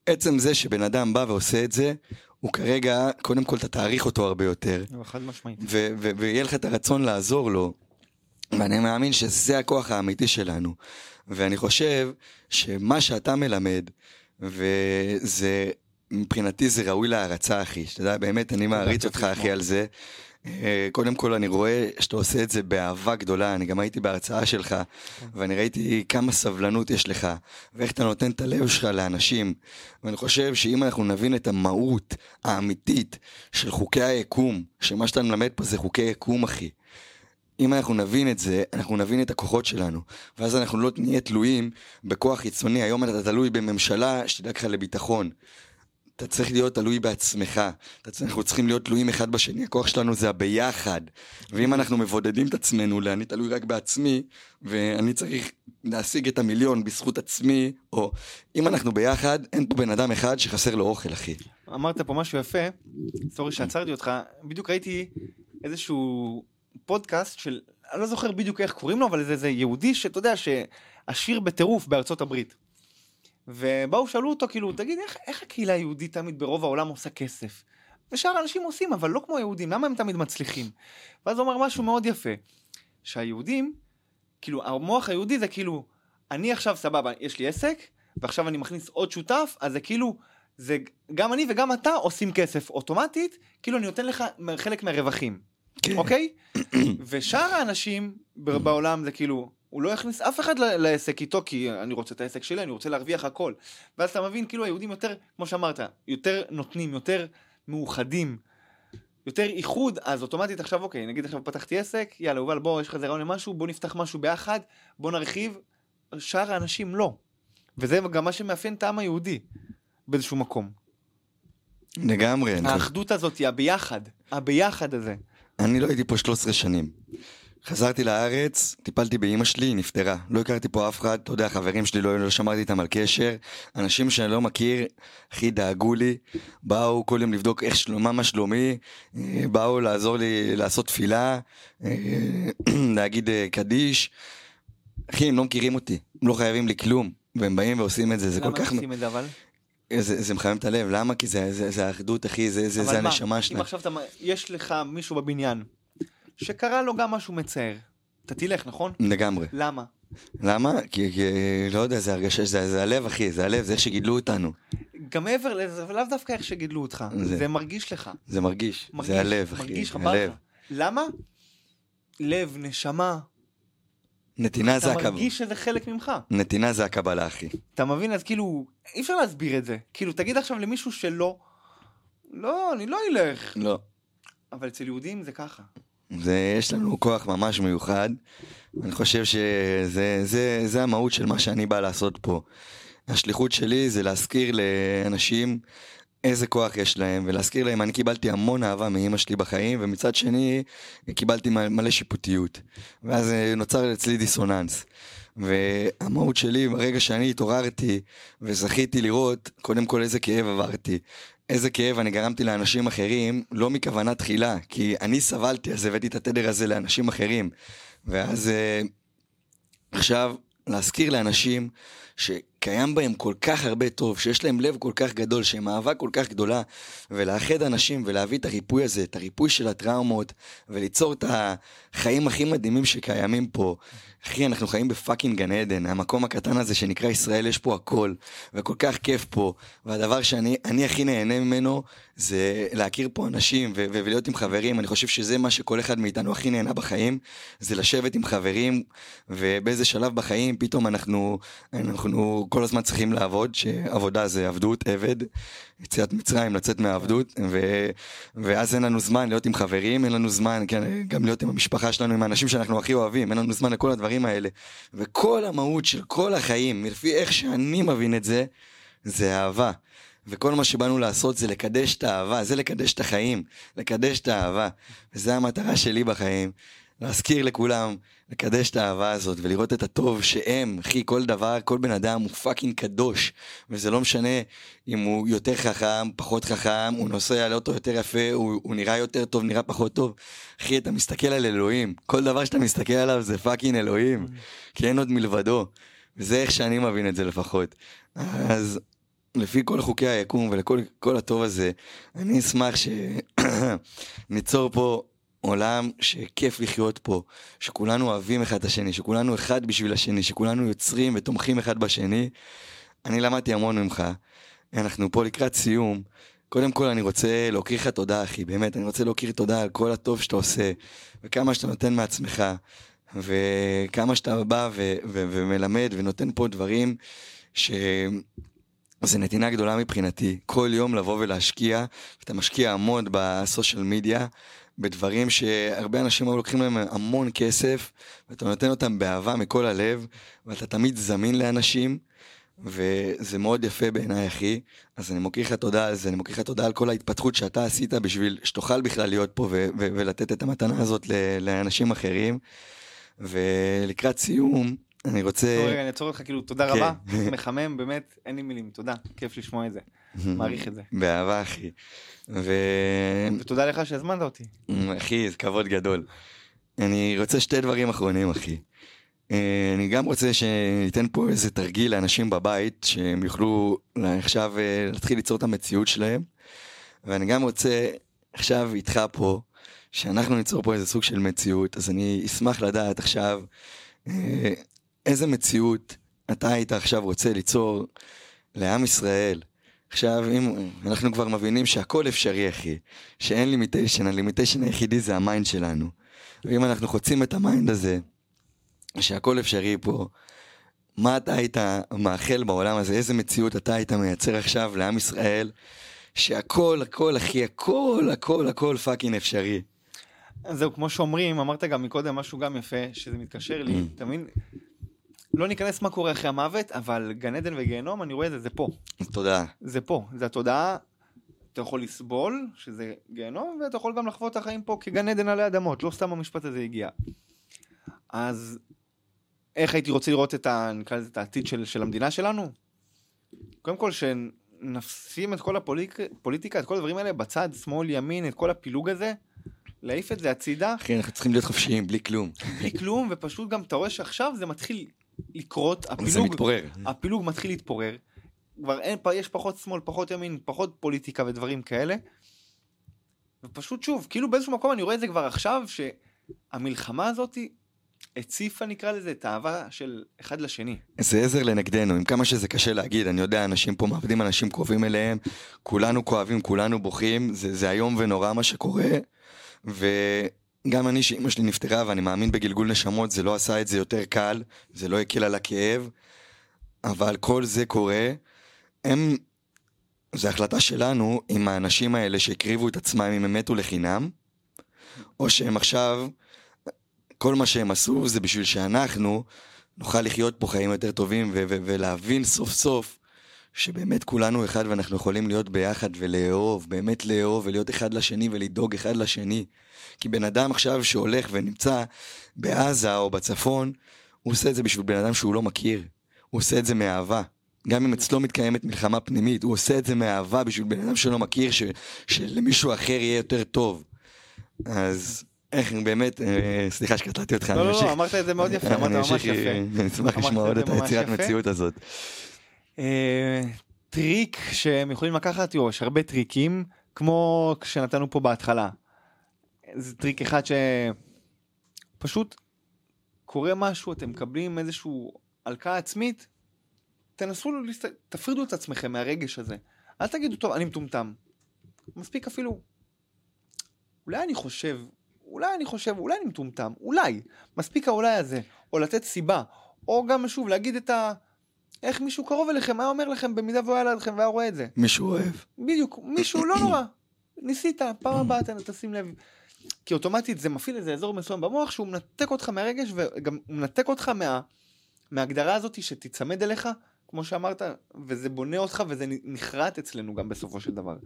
עצם זה שבן אדם בא ועושה את זה, הוא כרגע, קודם כל אתה תעריך אותו הרבה יותר, חד משמעית. ויהיה לך את הרצון לעזור לו. ואני מאמין שזה הכוח האמיתי שלנו. ואני חושב שמה שאתה מלמד, וזה, מבחינתי זה ראוי להערצה, אחי. שאתה יודע, באמת, אני מעריץ אותך, אחי. על זה. אה, קודם כל, אני רואה שאתה עושה את זה באהבה גדולה. אני גם הייתי בהרצאה שלך, ואני ראיתי כמה סבלנות יש לך, ואיך אתה נותן את הלב שלך לאנשים. ואני חושב שאם אנחנו נבין את המהות האמיתית של חוקי היקום, שמה שאתה מלמד פה זה חוקי יקום, אחי. אם אנחנו נבין את זה, אנחנו נבין את הכוחות שלנו. ואז אנחנו לא נהיה תלויים בכוח חיצוני. היום אתה תלוי בממשלה שתדאג לך לביטחון. אתה צריך להיות תלוי בעצמך. אנחנו צריכים להיות תלויים אחד בשני. הכוח שלנו זה הביחד. ואם אנחנו מבודדים את עצמנו ל"אני תלוי רק בעצמי", ואני צריך להשיג את המיליון בזכות עצמי, או אם אנחנו ביחד, אין פה בן אדם אחד שחסר לו אוכל, אחי. אמרת פה משהו יפה, סורי שעצרתי אותך, בדיוק ראיתי איזשהו פודקאסט של, אני לא זוכר בדיוק איך קוראים לו, אבל זה איזה יהודי שאתה יודע שעשיר בטירוף בארצות הברית. ובאו שאלו אותו כאילו, תגיד איך, איך הקהילה היהודית תמיד ברוב העולם עושה כסף? ושאר האנשים עושים, אבל לא כמו היהודים, למה הם תמיד מצליחים? ואז הוא אמר משהו מאוד יפה, שהיהודים, כאילו המוח היהודי זה כאילו, אני עכשיו סבבה, יש לי עסק, ועכשיו אני מכניס עוד שותף, אז זה כאילו, זה גם אני וגם אתה עושים כסף אוטומטית, כאילו אני נותן לך חלק מהרווחים, כן. אוקיי? ושאר האנשים בעולם זה כאילו, הוא לא יכניס אף אחד לעסק איתו, כי אני רוצה את העסק שלי, אני רוצה להרוויח הכל. ואז אתה מבין, כאילו היהודים יותר, כמו שאמרת, יותר נותנים, יותר מאוחדים, יותר איחוד, אז אוטומטית עכשיו, אוקיי, נגיד עכשיו פתחתי עסק, יאללה, יובל, בוא, יש לך איזה רעיון למשהו, בוא נפתח משהו ביחד, בוא נרחיב. שאר האנשים לא. וזה גם מה שמאפיין את העם היהודי, באיזשהו מקום. לגמרי. האחדות הזאת, הביחד, הביחד הזה. אני לא הייתי פה 13 שנים. חזרתי לארץ, טיפלתי באימא שלי, היא נפטרה. לא הכרתי פה אף אחד, אתה יודע, חברים שלי, לא, לא שמרתי איתם על קשר. אנשים שאני לא מכיר, הכי דאגו לי. באו כל יום לבדוק איך שלומה, מה שלומי. אה, באו לעזור לי לעשות תפילה, אה, להגיד אה, קדיש. אחי, הם לא מכירים אותי, הם לא חייבים לי כלום. והם באים ועושים את זה, זה כל למה כך... עושים את זה אבל? זה, זה מחמם את הלב, למה? כי זה, זה, זה האחדות, אחי, זה, זה, אבל זה מה, הנשמה אם שלהם. עכשיו אתה, יש לך מישהו בבניין, שקרה לו גם משהו מצער, אתה תלך, נכון? לגמרי. למה? למה? כי, כי לא יודע, זה הרגשה, זה, זה הלב, אחי, זה הלב, זה איך שגידלו אותנו. גם מעבר לזה, ולאו דווקא איך שגידלו אותך, זה- זה מרגיש לך. זה מרגיש, מרגיש, זה הלב, אחי, מרגיש הלב. למה? לב, נשמה, נתינה זה אתה הקבלה. מרגיש שזה חלק ממך. נתינה זה הקבלה, אחי. אתה מבין? אז כאילו, אי אפשר להסביר את זה. כאילו, תגיד עכשיו למישהו שלא, לא, אני לא אלך. לא. אבל אצל יהודים זה ככה. זה, יש לנו כוח ממש מיוחד. אני חושב שזה זה, זה המהות של מה שאני בא לעשות פה. השליחות שלי זה להזכיר לאנשים איזה כוח יש להם, ולהזכיר להם, אני קיבלתי המון אהבה מאימא שלי בחיים, ומצד שני, קיבלתי מלא שיפוטיות. ואז אה, נוצר אצלי דיסוננס. והמהות שלי, ברגע שאני התעוררתי וזכיתי לראות, קודם כל איזה כאב עברתי. איזה כאב אני גרמתי לאנשים אחרים, לא מכוונה תחילה, כי אני סבלתי, אז הבאתי את התדר הזה לאנשים אחרים. ואז אה, עכשיו, להזכיר לאנשים שקיים בהם כל כך הרבה טוב, שיש להם לב כל כך גדול, שהם אהבה כל כך גדולה, ולאחד אנשים ולהביא את הריפוי הזה, את הריפוי של הטראומות, וליצור את החיים הכי מדהימים שקיימים פה. אחי, אנחנו חיים בפאקינג גן עדן, המקום הקטן הזה שנקרא ישראל, יש פה הכל, וכל כך כיף פה, והדבר שאני אני הכי נהנה ממנו, זה להכיר פה אנשים ו- ולהיות עם חברים, אני חושב שזה מה שכל אחד מאיתנו הכי נהנה בחיים, זה לשבת עם חברים, ובאיזה שלב בחיים פתאום אנחנו, אנחנו כל הזמן צריכים לעבוד, שעבודה זה עבדות, עבד, יציאת מצרים, לצאת מהעבדות, ו- ואז אין לנו זמן להיות עם חברים, אין לנו זמן כן, גם להיות עם המשפחה שלנו, עם האנשים שאנחנו הכי אוהבים, אין לנו זמן לכל הדברים האלה. וכל המהות של כל החיים, לפי איך שאני מבין את זה, זה אהבה. וכל מה שבאנו לעשות זה לקדש את האהבה, זה לקדש את החיים, לקדש את האהבה. וזו המטרה שלי בחיים. להזכיר לכולם, לקדש את האהבה הזאת ולראות את הטוב שהם, אחי, כל דבר, כל בן אדם הוא פאקינג קדוש. וזה לא משנה אם הוא יותר חכם, פחות חכם, הוא נוסע לאוטו יותר יפה, הוא, הוא נראה יותר טוב, נראה פחות טוב. אחי, אתה מסתכל על אלוהים, כל דבר שאתה מסתכל עליו זה פאקינג אלוהים, כי אין עוד מלבדו. וזה איך שאני מבין את זה לפחות. אז לפי כל חוקי היקום ולכל כל הטוב הזה, אני אשמח שניצור פה עולם שכיף לחיות פה, שכולנו אוהבים אחד את השני, שכולנו אחד בשביל השני, שכולנו יוצרים ותומכים אחד בשני. אני למדתי המון ממך, אנחנו פה לקראת סיום. קודם כל אני רוצה להוקיר לך תודה אחי, באמת, אני רוצה להוקיר תודה על כל הטוב שאתה עושה, וכמה שאתה נותן מעצמך, וכמה שאתה בא ו- ו- ומלמד ונותן פה דברים ש... זה נתינה גדולה מבחינתי, כל יום לבוא ולהשקיע, ואתה משקיע המון בסושיאל מדיה, בדברים שהרבה אנשים היו לוקחים להם המון כסף, ואתה נותן אותם באהבה מכל הלב, ואתה תמיד זמין לאנשים, וזה מאוד יפה בעיניי, אחי. אז אני מוקיר לך תודה על זה, אני מוקיר לך תודה על כל ההתפתחות שאתה עשית בשביל שתוכל בכלל להיות פה ו- ו- ולתת את המתנה הזאת ל- לאנשים אחרים. ולקראת סיום, אני רוצה... רגע, אני אעצור אותך, כאילו, תודה כן. רבה, מחמם, באמת, אין לי מילים, תודה, כיף לשמוע את זה, מעריך את זה. באהבה, אחי. ו... ותודה לך שהזמנת אותי. אחי, זה כבוד גדול. אני רוצה שתי דברים אחרונים, אחי. אה, אני גם רוצה שניתן פה איזה תרגיל לאנשים בבית, שהם יוכלו עכשיו אה, להתחיל ליצור את המציאות שלהם. ואני גם רוצה עכשיו איתך פה, שאנחנו ניצור פה איזה סוג של מציאות, אז אני אשמח לדעת עכשיו אה, איזה מציאות אתה היית עכשיו רוצה ליצור לעם ישראל. עכשיו, אם אנחנו כבר מבינים שהכל אפשרי, אחי, שאין limitation, ה limitation היחידי זה ה mind שלנו. ואם אנחנו חוצים את המיינד הזה, שהכל אפשרי פה, מה אתה היית מאחל בעולם הזה, איזה מציאות אתה היית מייצר עכשיו לעם ישראל, שהכל, הכל, אחי, הכל, הכל, הכל פאקינג אפשרי. אז זהו, כמו שאומרים, אמרת גם מקודם משהו גם יפה, שזה מתקשר לי, Mm. אתה מבין? לא ניכנס מה קורה אחרי המוות, אבל גן עדן וגיהנום, אני רואה את זה, זה פה. תודה. זה פה, זה התודעה. אתה יכול לסבול, שזה גיהנום, ואתה יכול גם לחוות את החיים פה כגן עדן עלי אדמות, לא סתם המשפט הזה הגיע. אז איך הייתי רוצה לראות את, ה, נקרא לזה, את העתיד של, של המדינה שלנו? קודם כל, שנשים את כל הפוליטיקה, את כל הדברים האלה בצד, שמאל, ימין, את כל הפילוג הזה, להעיף את זה הצידה, אחי, אנחנו צריכים להיות חופשיים, בלי כלום. בלי כלום, ופשוט גם אתה רואה שעכשיו זה מתחיל לקרות, הפילוג. הפילוג מתחיל להתפורר. כבר אין, יש פחות שמאל, פחות ימין, פחות פוליטיקה ודברים כאלה. ופשוט שוב, כאילו באיזשהו מקום אני רואה את זה כבר עכשיו, שהמלחמה הזאת הציפה נקרא לזה את האהבה של אחד לשני. זה עזר לנגדנו, עם כמה שזה קשה להגיד, אני יודע, אנשים פה מאבדים אנשים קרובים אליהם, כולנו כואבים, כולנו בוכים, זה, זה איום ונורא מה שקורה, וגם אני, שאימא שלי נפטרה ואני מאמין בגלגול נשמות, זה לא עשה את זה יותר קל, זה לא הקל על הכאב, אבל כל זה קורה, הם, זה החלטה שלנו עם האנשים האלה שהקריבו את עצמם אם הם מתו לחינם, או שהם עכשיו, כל מה שהם עשו זה בשביל שאנחנו נוכל לחיות פה חיים יותר טובים ולהבין סוף סוף שבאמת כולנו אחד ואנחנו יכולים להיות ביחד ולאהוב, באמת לאהוב ולהיות אחד לשני ולדאוג אחד לשני. כי בן אדם עכשיו שהולך ונמצא בעזה או בצפון, הוא עושה את זה בשביל בן אדם שהוא לא מכיר. הוא עושה את זה מאהבה. גם אם אצלו מתקיימת מלחמה פנימית, הוא עושה את זה מאהבה בשביל בן אדם שלא מכיר, ש- שלמישהו אחר יהיה יותר טוב. אז איך באמת, אה, סליחה שקטעתי אותך, לא, לא. לא, אמרת את זה מאוד יפה, אמרת ממש יפה. אני אשמח אמרת לשמוע עוד את היצירת. מציאות הזאת. אה, טריק שהם יכולים לקחת, יש הרבה טריקים, כמו שנתנו פה בהתחלה. זה טריק אחד שפשוט קורה משהו, אתם מקבלים איזשהו הלקאה עצמית, תנסו, להסת... תפרידו את עצמכם מהרגש הזה. אל תגידו, טוב, אני מטומטם. מספיק אפילו, אולי אני חושב, אולי אני חושב, אולי אני מטומטם, אולי. מספיק האולי הזה, או לתת סיבה, או גם שוב, להגיד את ה... איך מישהו קרוב אליכם היה אומר לכם במידה והוא היה לידכם והיה רואה את זה. מישהו אוהב. בדיוק, מישהו לא נורא. ניסית, פעם הבאה תשים לב. כי אוטומטית זה מפעיל איזה אזור מסוים במוח שהוא מנתק אותך מהרגש וגם מנתק אותך מה, מההגדרה הזאת שתיצמד אליך, כמו שאמרת, וזה בונה אותך וזה נחרט אצלנו גם בסופו של דבר.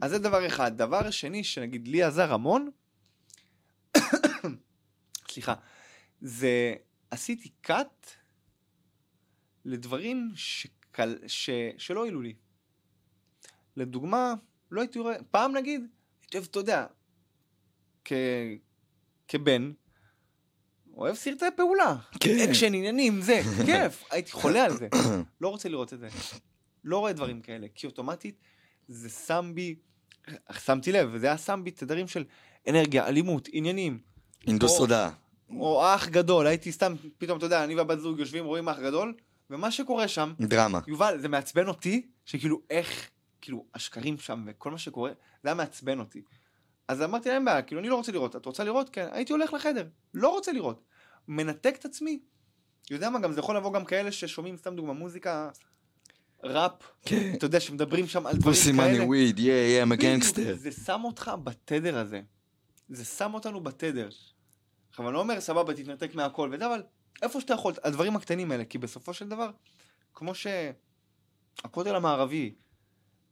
אז זה דבר אחד. דבר שני, שנגיד לי עזר המון, סליחה, זה עשיתי cut לדברים שקל, ש, שלא העלו לי. לדוגמה, לא הייתי רואה, פעם נגיד, הייתי אוהב, אתה יודע, כ, כבן, אוהב סרטי פעולה. כן. אקשן, עניינים, זה, כיף, הייתי חולה על זה. לא רוצה לראות את זה. לא רואה דברים כאלה, כי אוטומטית זה שם בי, שמתי לב, וזה היה שם בי תדרים של אנרגיה, אלימות, עניינים. הינדוס תודעה. או אח גדול, הייתי סתם, פתאום, אתה יודע, אני והבת זוג יושבים, רואים אח גדול, ומה שקורה שם, דרמה. יובל, זה מעצבן אותי, שכאילו, איך, כאילו, השקרים שם וכל מה שקורה, זה היה מעצבן אותי. אז אמרתי להם בעיה, כאילו, אני לא רוצה לראות, את רוצה לראות? כן, הייתי הולך לחדר, לא רוצה לראות. מנתק את עצמי. יודע מה, גם זה יכול לבוא גם כאלה ששומעים, סתם דוגמה, מוזיקה, ראפ, כן. אתה יודע, שמדברים שם על דברים פוסי כאלה. מאני וויד, יא יא, gangster. זה שם אותך בתדר הזה. זה שם אותנו בתדר. עכשיו, אני לא אומר, סבבה, תתנתק מהכל וזה, אבל איפה שאתה יכול, הדברים הקטנים האלה, כי בסופו של דבר, כמו שהכותל המערבי,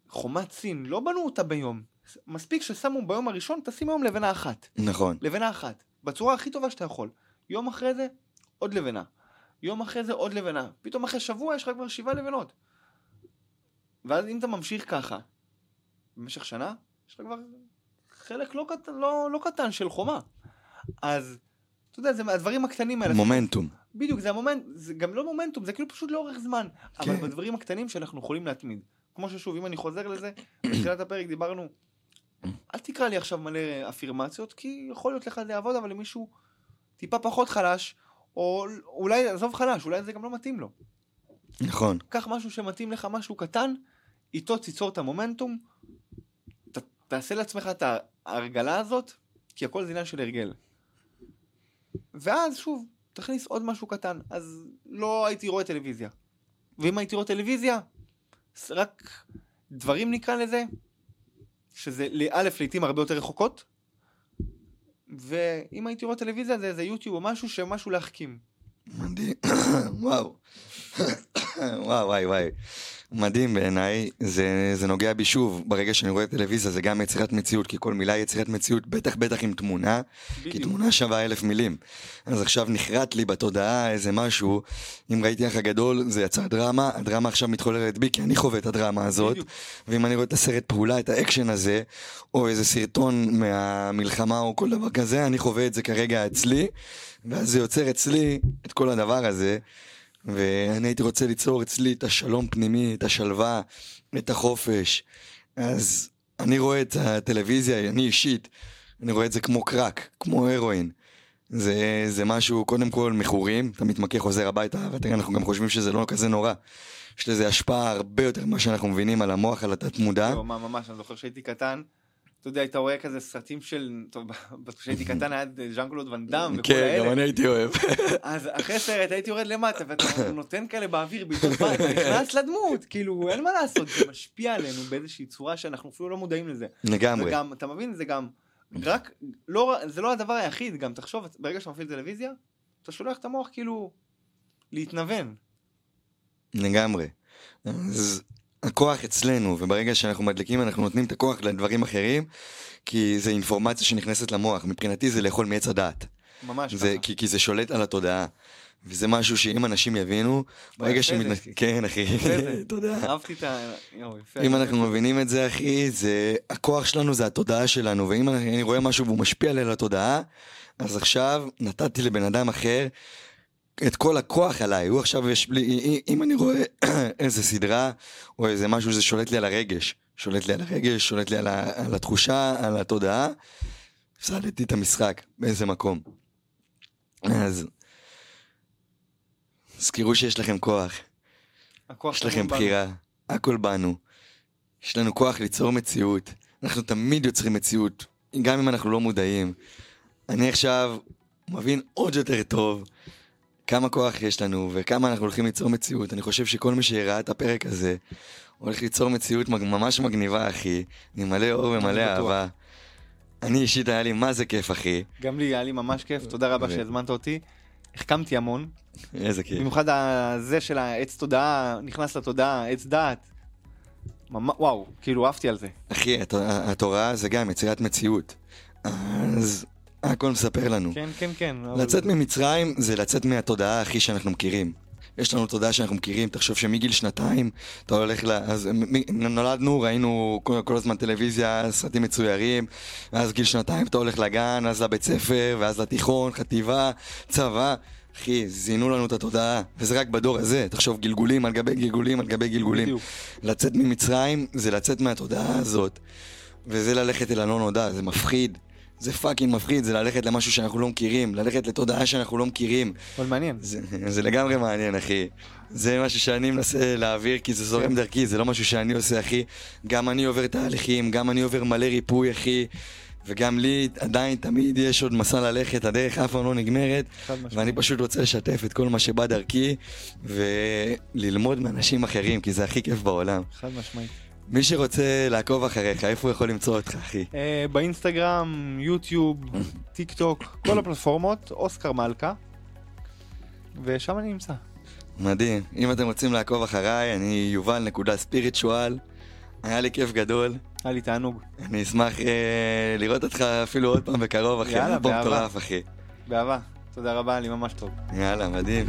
חומת סין, לא בנו אותה ביום. מספיק ששמו ביום הראשון, תשים היום לבנה אחת. נכון. לבנה אחת. בצורה הכי טובה שאתה יכול. יום אחרי זה, עוד לבנה. יום אחרי זה, עוד לבנה. פתאום אחרי שבוע יש לך כבר שבעה לבנות. ואז אם אתה ממשיך ככה, במשך שנה, יש לך כבר חלק לא קטן, לא, לא קטן של חומה. אז, אתה יודע, זה מהדברים הקטנים האלה. מומנטום. בדיוק, זה המומנט, זה גם לא מומנטום, זה כאילו פשוט לאורך זמן. אבל כן. בדברים הקטנים שאנחנו יכולים להתמיד. כמו ששוב, אם אני חוזר לזה, בתחילת הפרק דיברנו, אל תקרא לי עכשיו מלא אפירמציות, כי יכול להיות לך זה יעבוד, אבל למישהו טיפה פחות חלש, או אולי, עזוב חלש, אולי זה גם לא מתאים לו. נכון. קח משהו שמתאים לך, משהו קטן, איתו תיצור את המומנטום, ת, תעשה לעצמך את ההרגלה הזאת, כי הכל זה עניין של הרגל. ואז שוב, תכניס עוד משהו קטן. אז לא הייתי רואה טלוויזיה. ואם הייתי רואה טלוויזיה, רק דברים נקרא לזה, שזה א', לעיתים הרבה יותר רחוקות, ואם הייתי רואה טלוויזיה זה איזה יוטיוב או משהו שמשהו להחכים. מדהים. וואו. וואו, וואי, וואי. מדהים בעיניי, זה, זה נוגע בי שוב, ברגע שאני רואה טלוויזיה זה גם יצירת מציאות, כי כל מילה היא יצירת מציאות, בטח בטח עם תמונה, כי בדיוק. תמונה שווה אלף מילים. אז עכשיו נחרט לי בתודעה איזה משהו, אם ראיתי אח הגדול זה יצר דרמה, הדרמה עכשיו מתחוללת בי, כי אני חווה את הדרמה הזאת, בדיוק. ואם אני רואה את הסרט פעולה, את האקשן הזה, או איזה סרטון מהמלחמה או כל דבר כזה, אני חווה את זה כרגע אצלי, ואז זה יוצר אצלי את כל הדבר הזה, ואני הייתי רוצה ליצור אצלי את השלום פנימי, את השלווה, את החופש. אז אני רואה את הטלוויזיה, אני אישית, אני רואה את זה כמו קרק, כמו הרואין. זה, זה משהו, קודם כל מכורים, אתה מתמכה, חוזר הביתה, ותראה, אנחנו גם חושבים שזה לא כזה נורא. יש לזה השפעה הרבה יותר ממה שאנחנו מבינים על המוח, על התת מודע. לא, ממש, אני זוכר שהייתי קטן, אתה יודע, היית רואה כזה סרטים של, טוב, כשהייתי קטן היה ז'אן קלוד ואן דאם וכל כן, גם האלה, אני הייתי אוהב. אז אחרי סרט הייתי יורד למטה, ואתה נותן כאלה באוויר בעיתות בית, אתה נכנס לדמות, כאילו, אין מה לעשות, זה משפיע עלינו באיזושהי צורה שאנחנו אפילו לא מודעים לזה. לגמרי. וגם, אתה מבין, זה גם, רק, לא, זה לא הדבר היחיד, גם תחשוב, ברגע שאתה מפעיל טלוויזיה, אתה שולח את המוח כאילו להתנוון. לגמרי. אז הכוח אצלנו, וברגע שאנחנו מדליקים אנחנו נותנים את הכוח לדברים אחרים, כי זה אינפורמציה שנכנסת למוח. מבחינתי זה לאכול מעץ הדעת. ממש זה, ככה. כי, כי זה שולט על התודעה. וזה משהו שאם אנשים יבינו, ברגע שהם... זה. כן, אחי. תודה. אהבתי את ה... אם אנחנו מבינים את זה, אחי, זה... הכוח שלנו זה התודעה שלנו, ואם אני אני רואה משהו והוא משפיע עלי על התודעה, אז עכשיו נתתי לבן אדם אחר את כל הכוח עליי. הוא עכשיו יש לי... אם אני רואה איזה סדרה, או איזה משהו, זה שולט לי על הרגש. שולט לי על הרגש, שולט לי על, ה... על התחושה, על התודעה. הפסדתי את המשחק, באיזה מקום. אז... זכרו שיש לכם כוח. הכוח יש לכם בנו. בחירה, הכל בנו. יש לנו כוח ליצור מציאות. אנחנו תמיד יוצרים מציאות, גם אם אנחנו לא מודעים. אני עכשיו מבין עוד יותר טוב כמה כוח יש לנו וכמה אנחנו הולכים ליצור מציאות. אני חושב שכל מי שראה את הפרק הזה הולך ליצור מציאות ממש מגניבה, אחי. עם מלא אור ומלא אני. אהבה. אני אישית היה לי מה זה כיף, אחי. גם לי, היה לי ממש כיף, תודה רבה שהזמנת אותי. החכמתי המון, איזה כיף. במיוחד הזה של העץ תודעה, נכנס לתודעה, עץ דעת. וואו, כאילו אהבתי על זה. אחי, הת- התורה זה גם יצירת מציאות. אז הכל מספר לנו. כן, כן, כן. אבל- לצאת ממצרים זה לצאת מהתודעה הכי שאנחנו מכירים. יש לנו תודעה שאנחנו מכירים, תחשוב שמגיל שנתיים אתה הולך ל... אז מ- נולדנו, ראינו כל, כל הזמן טלוויזיה, סרטים מצוירים, ואז גיל שנתיים אתה הולך לגן, אז לבית ספר, ואז לתיכון, חטיבה, צבא. אחי, זינו לנו את התודעה, וזה רק בדור הזה, תחשוב גלגולים על גבי גלגולים על גבי גלגולים. בדיוק. לצאת ממצרים זה לצאת מהתודעה הזאת, וזה ללכת אל הלא נודע, זה מפחיד. זה fucking מפחיד, זה ללכת למשהו שאנחנו לא מכירים, ללכת לתודעה שאנחנו לא מכירים. אבל מעניין. זה, זה לגמרי מעניין, אחי. זה משהו שאני מנסה להעביר, כי זה זורם כן. דרכי, זה לא משהו שאני עושה, אחי. גם אני עובר תהליכים, גם אני עובר מלא ריפוי, אחי. וגם לי עדיין תמיד יש עוד מסע ללכת, הדרך אף פעם לא נגמרת. ואני פשוט רוצה לשתף את כל מה שבא דרכי, וללמוד מאנשים אחרים, כי זה הכי כיף בעולם. חד משמעית. מי שרוצה לעקוב אחריך, איפה הוא יכול למצוא אותך, אחי? אה, באינסטגרם, יוטיוב, טיק טוק, כל הפלטפורמות, אוסקר מלכה. ושם אני נמצא. מדהים. אם אתם רוצים לעקוב אחריי, אני יובל נקודה ספיריטואל. היה לי כיף גדול. היה לי תענוג. אני אשמח אה, לראות אותך אפילו עוד פעם בקרוב, אחי. יאללה, באהבה. מטורף, אחי. באהבה. תודה רבה, לי ממש טוב. יאללה, מדהים.